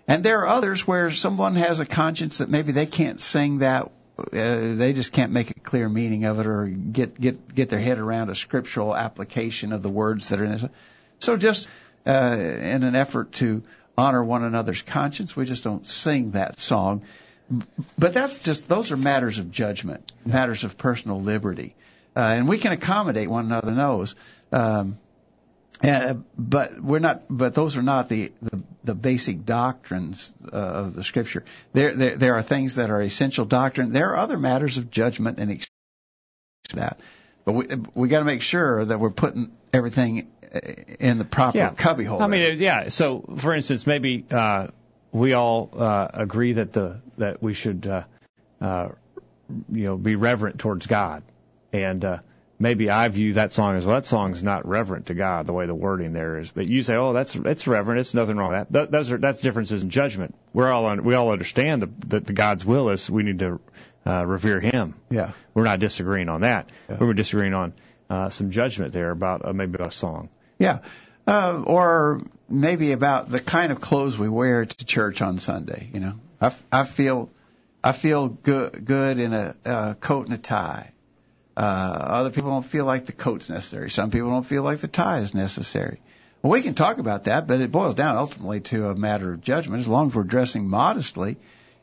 and there are others where someone has a conscience that maybe they can't sing that. Uh, they just can't make a clear meaning of it or get get get their head around a scriptural application of the words that are in it. So just uh, in an effort to honor one another's conscience, we just don't sing that song but that's just those are matters of judgment, matters of personal liberty, uh, and we can accommodate one another those. Um, and, but we're not. But those are not the the, the basic doctrines uh, of the Scripture. There, there there are things that are essential doctrine. There are other matters of judgment and that. But we we got to make sure that we're putting everything in the proper yeah. cubbyhole. I mean, yeah. So, for instance, maybe. Uh, we all uh, agree that the that we should uh, uh, you know be reverent towards God, and uh, maybe I view that song as well. That song's not reverent to God the way the wording there is, but you say, oh, that's it's reverent. It's nothing wrong with that. Those are that's differences in judgment. We're all on, we all understand that the, God's will is we need to uh, revere Him. Yeah, we're not disagreeing on that. Yeah. We're disagreeing on uh, some judgment there about uh, maybe a song. Yeah. Uh, or maybe about the kind of clothes we wear to church on Sunday. You know, I, I feel I feel good good in a, a coat and a tie. Uh, other people don't feel like the coat's necessary. Some people don't feel like the tie is necessary. Well, we can talk about that, but it boils down ultimately to a matter of judgment. As long as we're dressing modestly,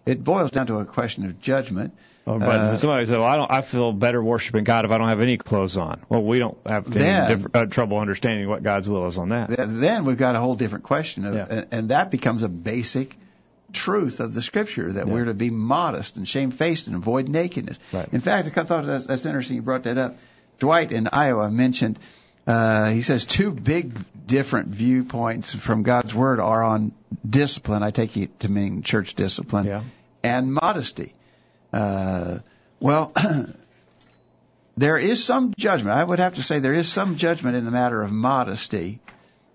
it boils down to a question of judgment. Oh, but uh, somebody said, "Well, I don't. I feel better worshiping God if I don't have any clothes on." Well, we don't have any uh, trouble understanding what God's will is on that. Then we've got a whole different question, of, yeah. and, and that becomes a basic truth of the Scripture that yeah. we're to be modest and shamefaced and avoid nakedness. Right. In fact, I thought that's, that's interesting. You brought that up. Dwight in Iowa mentioned. Uh, he says two big different viewpoints from God's Word are on discipline. I take it to mean church discipline yeah. and modesty. Uh, well, [CLEARS THROAT] there is some judgment. I would have to say there is some judgment in the matter of modesty,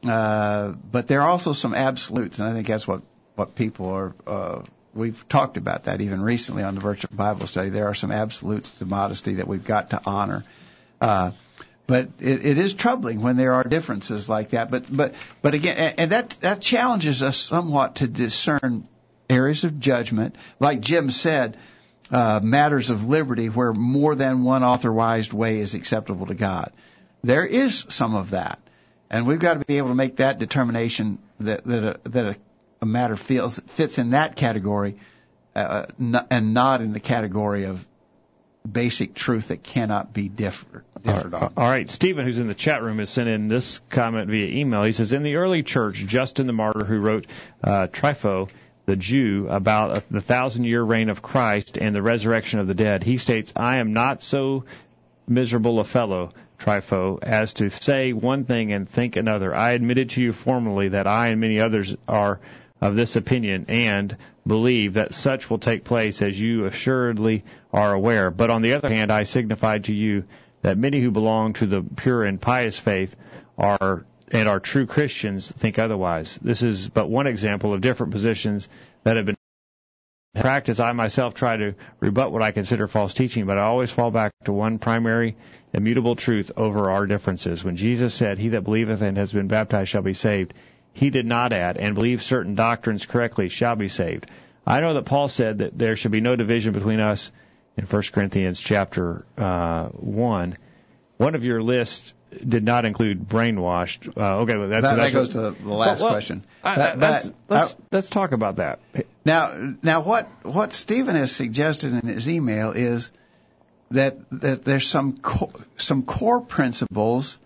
uh, but there are also some absolutes, and I think that's what what people are. Uh, we've talked about that even recently on the virtual Bible study. There are some absolutes to modesty that we've got to honor. Uh, but it, it is troubling when there are differences like that. But but but again, and that that challenges us somewhat to discern areas of judgment. Like Jim said, uh, matters of liberty where more than one authorized way is acceptable to God. There is some of that, and we've got to be able to make that determination that that a, that a, a matter feels fits in that category, uh, and not in the category of basic truth that cannot be differed, differed all, on. All right, Stephen, who's in the chat room, has sent in this comment via email. He says, in the early church, Justin the martyr, who wrote uh, Trypho, the Jew, about the thousand-year reign of Christ and the resurrection of the dead, he states, "I am not so miserable a fellow." Trypho, as to say one thing and think another. I admitted to you formerly that I and many others are of this opinion and believe that such will take place as you assuredly are aware. But on the other hand, I signified to you that many who belong to the pure and pious faith are and are true Christians think otherwise. This is but one example of different positions that have been practiced. I myself try to rebut what I consider false teaching, but I always fall back to one primary immutable truth over our differences. When Jesus said, He that believeth and has been baptized shall be saved, he did not add, and believes certain doctrines correctly shall be saved. I know that Paul said that there should be no division between us in 1 Corinthians chapter uh, 1. One of your lists did not include brainwashed. Uh, okay, well, that's, that, that's that goes to the last well, question. I, That- let's, that- let's, let's talk about that. Now, now what what Stephen has suggested in his email is that that there's some co- some core principles,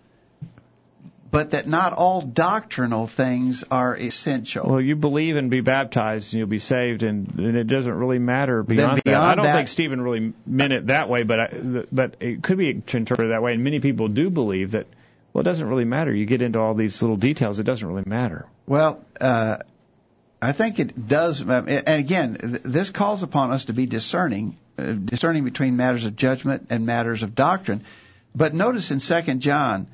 but that not all doctrinal things are essential. Well, you believe and be baptized, and you'll be saved, and, and it doesn't really matter beyond, that. I don't that- think Stephen really meant it that way, but I, but it could be interpreted that way, and many people do believe that. Well, it doesn't really matter. You get into all these little details; it doesn't really matter. Well, uh, I think it does. um, And again, this calls upon us to be discerning, uh, discerning between matters of judgment and matters of doctrine. But notice in Second John,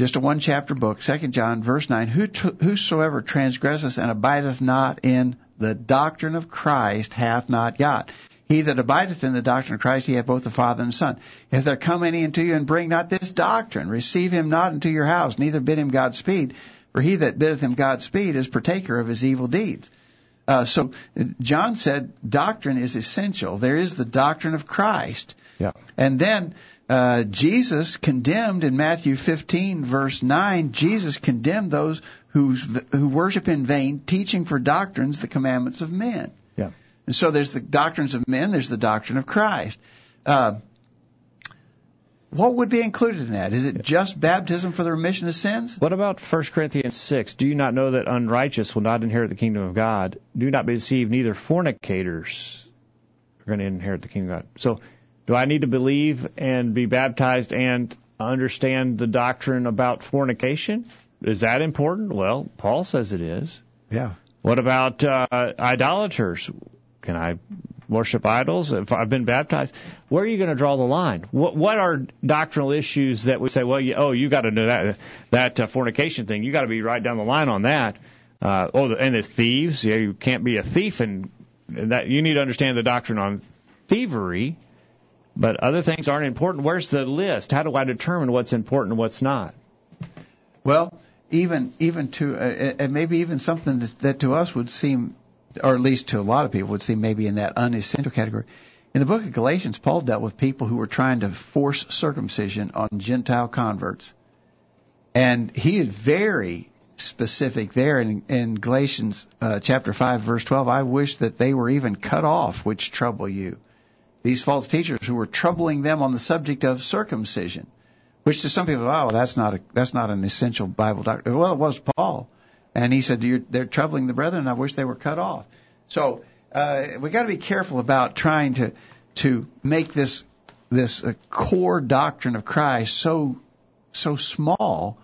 just a one chapter book, Second John, verse nine: Who whosoever transgresseth and abideth not in the doctrine of Christ hath not got. He that abideth in the doctrine of Christ, he hath both the Father and the Son. If there come any unto you and bring not this doctrine, receive him not into your house, neither bid him Godspeed. For he that biddeth him Godspeed is partaker of his evil deeds. Uh, so John said doctrine is essential. There is the doctrine of Christ. Yeah. And then uh, Jesus condemned in Matthew 15 verse 9, Jesus condemned those who who worship in vain, teaching for doctrines the commandments of men. Yeah. And so there's the doctrines of men, there's the doctrine of Christ. Uh, what would be included in that? Is it just baptism for the remission of sins? What about 1 Corinthians 6? Do you not know that unrighteous will not inherit the kingdom of God? Do not be deceived, neither fornicators are going to inherit the kingdom of God. So, do I need to believe and be baptized and understand the doctrine about fornication? Is that important? Well, Paul says it is. Yeah. What about uh, idolaters? Can I worship idols if I've been baptized? Where are you going to draw the line? What what are doctrinal issues that we say? Well, you, oh, you got to know that that uh, fornication thing. You got to be right down the line on that. Uh, oh, and the thieves. Yeah, you can't be a thief, and, and that you need to understand the doctrine on thievery. But other things aren't important. Where's the list? How do I determine what's important and what's not? Well, even even to uh, and maybe even something that, that to us would seem, or at least to a lot of people would seem maybe in that unessential category. In the book of Galatians, Paul dealt with people who were trying to force circumcision on Gentile converts, and he is very specific there in, in Galatians uh, chapter five, verse twelve. I wish that they were even cut off, which trouble you. These false teachers who were troubling them on the subject of circumcision which to some people, oh, that's not a that's not an essential Bible doctrine. Well, it was Paul, and he said they're troubling the brethren. I wish they were cut off. So uh, we got to be careful about trying to to make this this uh, core doctrine of Christ so so small.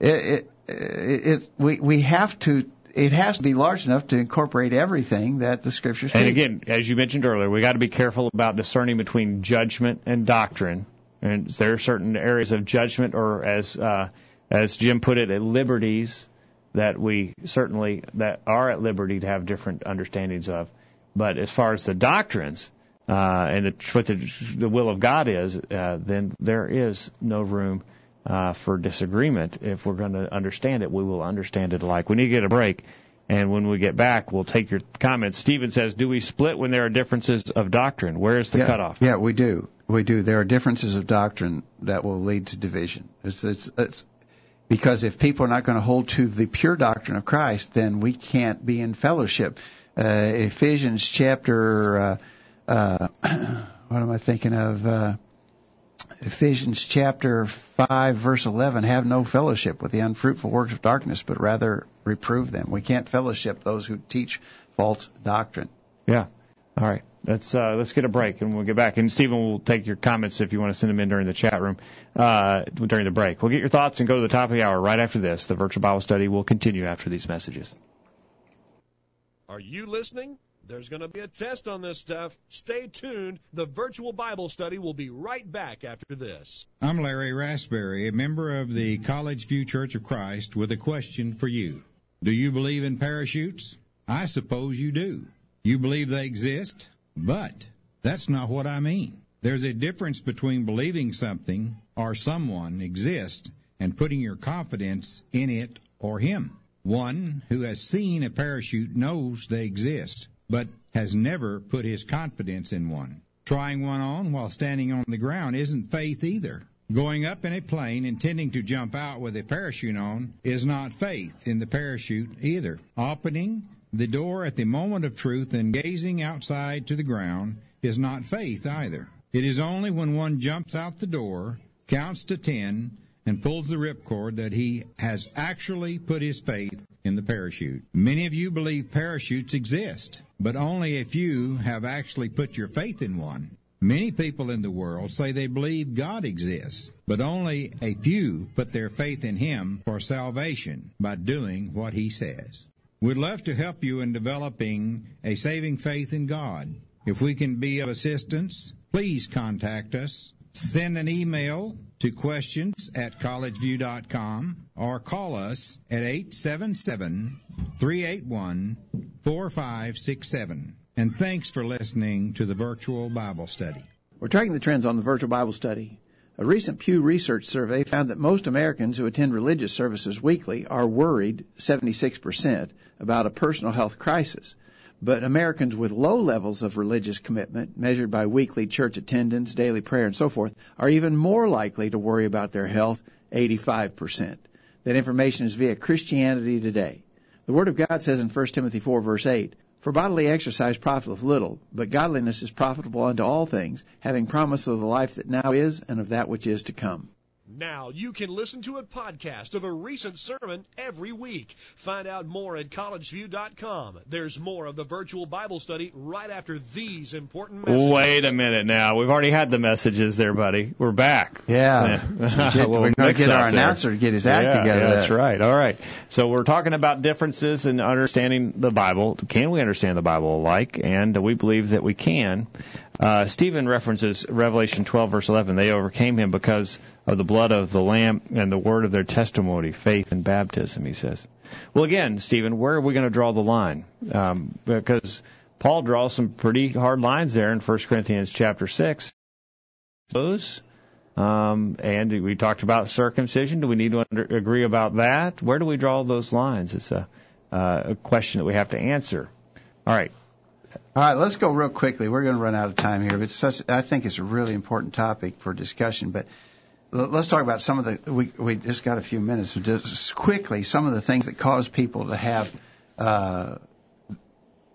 It, it, it we we have to. It has to be large enough to incorporate everything that the scriptures. And teach. again, as you mentioned earlier, we got to be careful about discerning between judgment and doctrine. And there are certain areas of judgment, or as uh, as Jim put it, at liberties that we certainly that are at liberty to have different understandings of. But as far as the doctrines uh, and the, what the, the will of God is, uh, then there is no room uh, for disagreement. If we're going to understand it, we will understand it alike. We need to get a break. And when we get back, we'll take your comments. Stephen says, "Do we split when there are differences of doctrine? Where is the yeah, cutoff?" Yeah, we do. We do. There are differences of doctrine that will lead to division. It's, it's, it's because if people are not going to hold to the pure doctrine of Christ, then we can't be in fellowship. Uh, Ephesians chapter, uh, uh, [CLEARS THROAT] what am I thinking of? Ephesians chapter 5 verse 11, have no fellowship with the unfruitful works of darkness, but rather reprove them. We can't fellowship those who teach false doctrine. Yeah. All right. Let's uh, let's get a break and we'll get back. And Stephen will take your comments if you want to send them in during the chat room uh, during the break. We'll get your thoughts and go to the top of the hour right after this. The virtual Bible study will continue after these messages. Are you listening? There's going to be a test on this stuff. Stay tuned. The virtual Bible study will be right back after this. I'm Larry Raspberry, a member of the College View Church of Christ, with a question for you. Do you believe in parachutes? I suppose you do. You believe they exist? But that's not what I mean. There's a difference between believing something or someone exists and putting your confidence in it or him. One who has seen a parachute knows they exist but has never put his confidence in one. Trying one on while standing on the ground isn't faith either. Going up in a plane intending to jump out with a parachute on is not faith in the parachute either. Opening the door at the moment of truth and gazing outside to the ground is not faith either. It is only when one jumps out the door, counts to ten, and pulls the ripcord that he has actually put his faith in the parachute. Many of you believe parachutes exist, but only a few have actually put your faith in one. Many people in the world say they believe God exists, but only a few put their faith in Him for salvation by doing what He says. We'd love to help you in developing a saving faith in God. If we can be of assistance, please contact us. Send an email to questions at collegeview.com or call us at 877-381-4567. And thanks for listening to the virtual Bible study. We're tracking the trends on the virtual Bible study. A recent Pew Research survey found that most Americans who attend religious services weekly are worried, 76%, about a personal health crisis. But Americans with low levels of religious commitment, measured by weekly church attendance, daily prayer, and so forth, are even more likely to worry about their health, 85%. That information is via Christianity Today. The Word of God says in 1 Timothy 4 verse 8, For bodily exercise profiteth little, but godliness is profitable unto all things, having promise of the life that now is and of that which is to come. Now you can listen to a podcast of a recent sermon every week. Find out more at collegeview.com. There's more of the virtual Bible study right after these important messages. Wait a minute now. We've already had the messages there, buddy. We're back. Yeah. [LAUGHS] Get, we're going to get our announcer to get his act yeah, together. Yeah, that's right. All right. So we're talking about differences in understanding the Bible. Can we understand the Bible alike? And we believe that we can. Uh, Stephen references Revelation 12 verse 11. They overcame him because of the blood of the Lamb and the word of their testimony, faith and baptism, he says. Well, again, Stephen, where are we going to draw the line? Um, because Paul draws some pretty hard lines there in 1 Corinthians chapter 6. Those, um, and we talked about circumcision. Do we need to under, agree about that? Where do we draw those lines? It's a, uh, a question that we have to answer. All right. All right, let's go real quickly. We're going to run out of time here, but such, I think it's a really important topic for discussion. But let's talk about some of the. We we just got a few minutes. Just quickly, some of the things that cause people to have uh,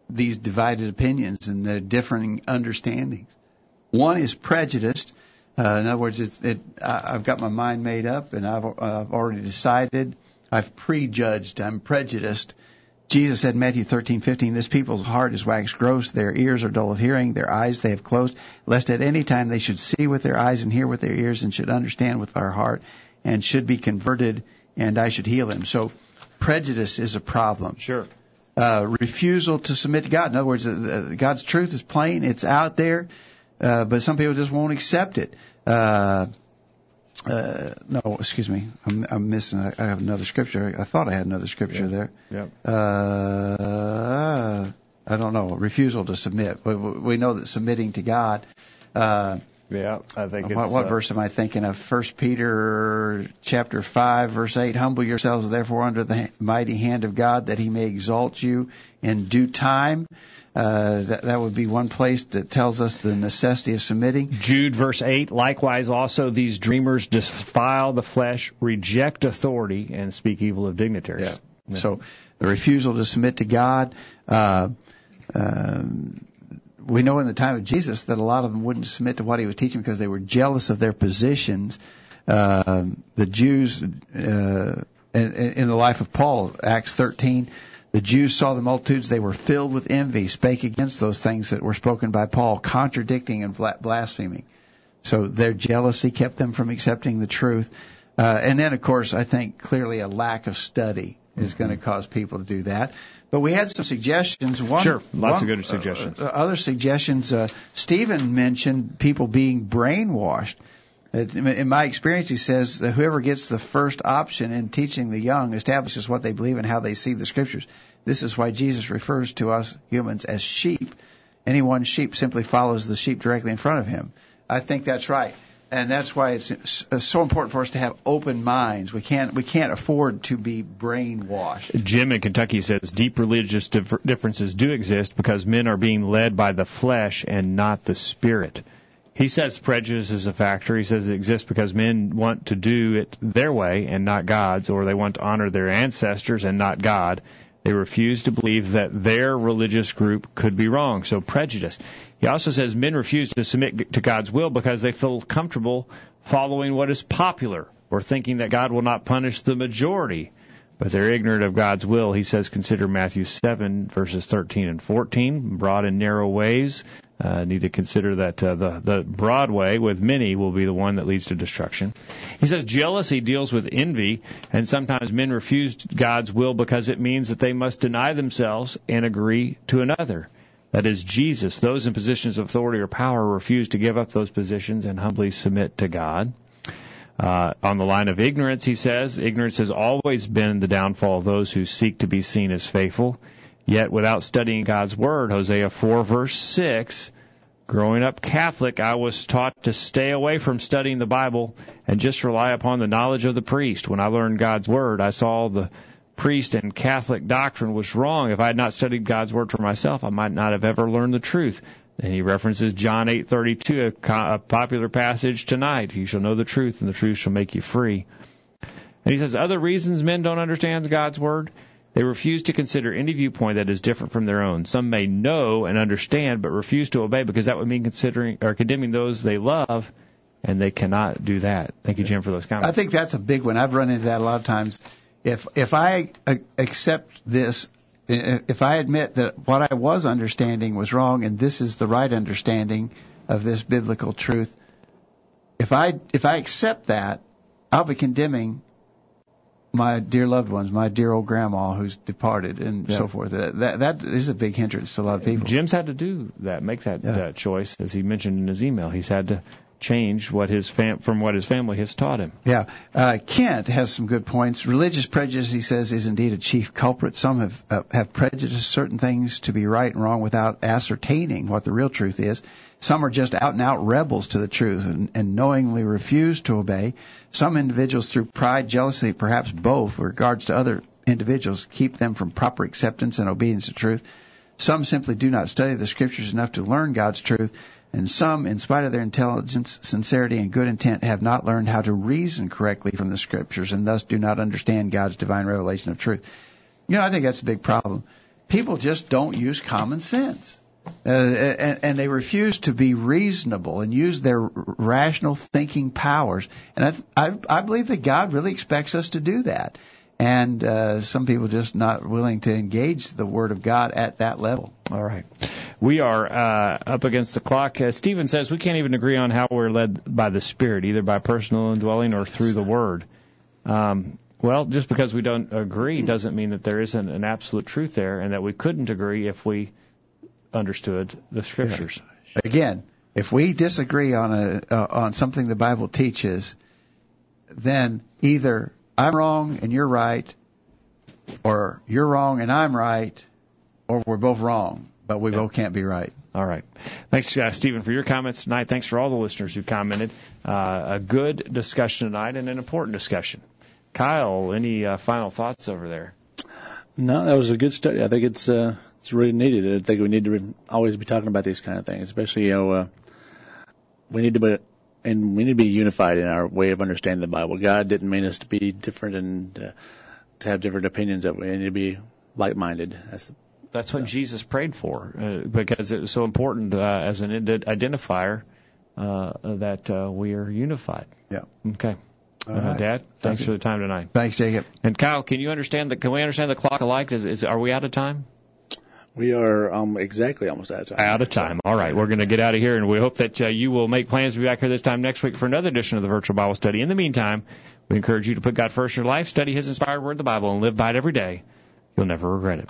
these divided opinions and the differing understandings. One is prejudice. Uh, in other words, it's, it, I, I've got my mind made up and I've, I've already decided. I've prejudged. I'm prejudiced. Jesus said in Matthew 13:15, "This people's heart is waxed gross; their ears are dull of hearing, their eyes they have closed, lest at any time they should see with their eyes and hear with their ears, and should understand with their heart, and should be converted, and I should heal them." So, prejudice is a problem. Sure. Uh, refusal to submit to God. In other words, uh, God's truth is plain; it's out there, uh, but some people just won't accept it. Uh, no, excuse me. I'm, I'm missing. I have another scripture. I thought I had another scripture Yeah. there. Yep. Uh, I don't know. Refusal to submit. We, we know that submitting to God. Uh, Yeah, I think it's. what, what uh, verse am I thinking of? First Peter chapter five, verse eight. Humble yourselves, therefore, under the mighty hand of God, that He may exalt you in due time. Uh, that, that would be one place that tells us the necessity of submitting. Jude verse 8, likewise also these dreamers defile the flesh, reject authority, and speak evil of dignitaries. So the refusal to submit to God, uh, um, we know in the time of Jesus that a lot of them wouldn't submit to what he was teaching because they were jealous of their positions. Uh, the Jews, uh, in, in the life of Paul, Acts 13, the Jews saw the multitudes, they were filled with envy, spake against those things that were spoken by Paul, contradicting and blaspheming. So their jealousy kept them from accepting the truth. Uh, and then, of course, I think clearly a lack of study is mm-hmm. going to cause people to do that. But we had some suggestions. One, sure, lots one, of good suggestions. Uh, other suggestions. Uh, Stephen mentioned people being brainwashed. In my experience, he says that whoever gets the first option in teaching the young establishes what they believe and how they see the scriptures. This is why Jesus refers to us humans as sheep. Any one sheep simply follows the sheep directly in front of him. I think that's right and that's why it's so important for us to have open minds. We can't we can't afford to be brainwashed. Jim in Kentucky says deep religious differences do exist because men are being led by the flesh and not the spirit. He says prejudice is a factor. He says it exists because men want to do it their way and not God's, or they want to honor their ancestors and not God. They refuse to believe that their religious group could be wrong. So prejudice. He also says men refuse to submit to God's will because they feel comfortable following what is popular or thinking that God will not punish the majority. But they're ignorant of God's will. He says, consider Matthew 7 verses 13 and 14. Broad and narrow ways. Uh, need to consider that uh, the the broad way with many will be the one that leads to destruction. He says jealousy deals with envy, and sometimes men refuse God's will because it means that they must deny themselves and agree to another that is Jesus, those in positions of authority or power refuse to give up those positions and humbly submit to God. Uh, on the line of ignorance, he says, ignorance has always been the downfall of those who seek to be seen as faithful. Yet without studying God's Word, Hosea 4 verse 6, growing up Catholic, I was taught to stay away from studying the Bible and just rely upon the knowledge of the priest. When I learned God's Word, I saw the priest and Catholic doctrine was wrong. If I had not studied God's word for myself, I might not have ever learned the truth. And he references John 8:32, a, a popular passage tonight. You shall know the truth, and the truth shall make you free. And he says other reasons men don't understand God's word. They refuse to consider any viewpoint that is different from their own. Some may know and understand, but refuse to obey because that would mean considering or condemning those they love, and they cannot do that. Thank you, Jim, for those comments. I think that's a big one. I've run into that a lot of times if if I uh, accept this, uh, if I admit that what I was understanding was wrong and this is the right understanding of this biblical truth, if I if I accept that, I'll be condemning my dear loved ones, my dear old grandma who's departed, and yeah. so forth. That that is a big hindrance to a lot of people. Jim's had to do that, make that, yeah. that choice, as he mentioned in his email. He's had to change what his fam- from what his family has taught him. Yeah, uh, Kent has some good points. Religious prejudice, he says, is indeed a chief culprit. Some have uh, have prejudiced certain things to be right and wrong without ascertaining what the real truth is. Some are just out and out rebels to the truth and, and knowingly refuse to obey. Some individuals, through pride, jealousy, perhaps both, with regards to other individuals, keep them from proper acceptance and obedience to truth. Some simply do not study the scriptures enough to learn God's truth and some, in spite of their intelligence, sincerity, and good intent, have not learned how to reason correctly from the scriptures and thus do not understand God's divine revelation of truth. You know, I think that's a big problem. People just don't use common sense. Uh, and, and, they refuse to be reasonable and use their rational thinking powers. And I, I, I believe that God really expects us to do that. And uh, some people just not willing to engage the Word of God at that level. All right. We are uh, up against the clock. Uh, Stephen says we can't even agree on how we're led by the Spirit, either by personal indwelling or through the Word. Um, well, just because we don't agree doesn't mean that there isn't an absolute truth there, and that we couldn't agree if we understood the Scriptures. Yeah. Again, if we disagree on a uh, on something the Bible teaches, then either I'm wrong and you're right, or you're wrong and I'm right, or we're both wrong but we both can't be right. All right. Thanks, uh, Stephen, for your comments tonight. Thanks for all the listeners who commented. Uh, a good discussion tonight and an important discussion. Kyle, any uh, final thoughts over there? No, that was a good study. I think it's uh, it's really needed. I think we need to re- always be talking about these kind of things, especially you know uh, we need to be and we need to be unified in our way of understanding the Bible. God didn't mean us to be different and uh, to have different opinions. That we need to be like-minded. That's That's what Jesus prayed for uh, because it was so important uh, as an identifier uh, that uh, we are unified. Yeah. Okay. Uh, right. Dad, thanks Thank for the time tonight. Thanks, Jacob. And Kyle, can you understand the? Can we understand the clock alike? Is, is are we out of time? We are um, exactly almost out of time. Out of time. All right, we're going to get out of here, and we hope that uh, you will make plans to be back here this time next week for another edition of the Virtual Bible Study. In the meantime, we encourage you to put God first in your life, study His inspired Word, the Bible, and live by it every day. You'll never regret it.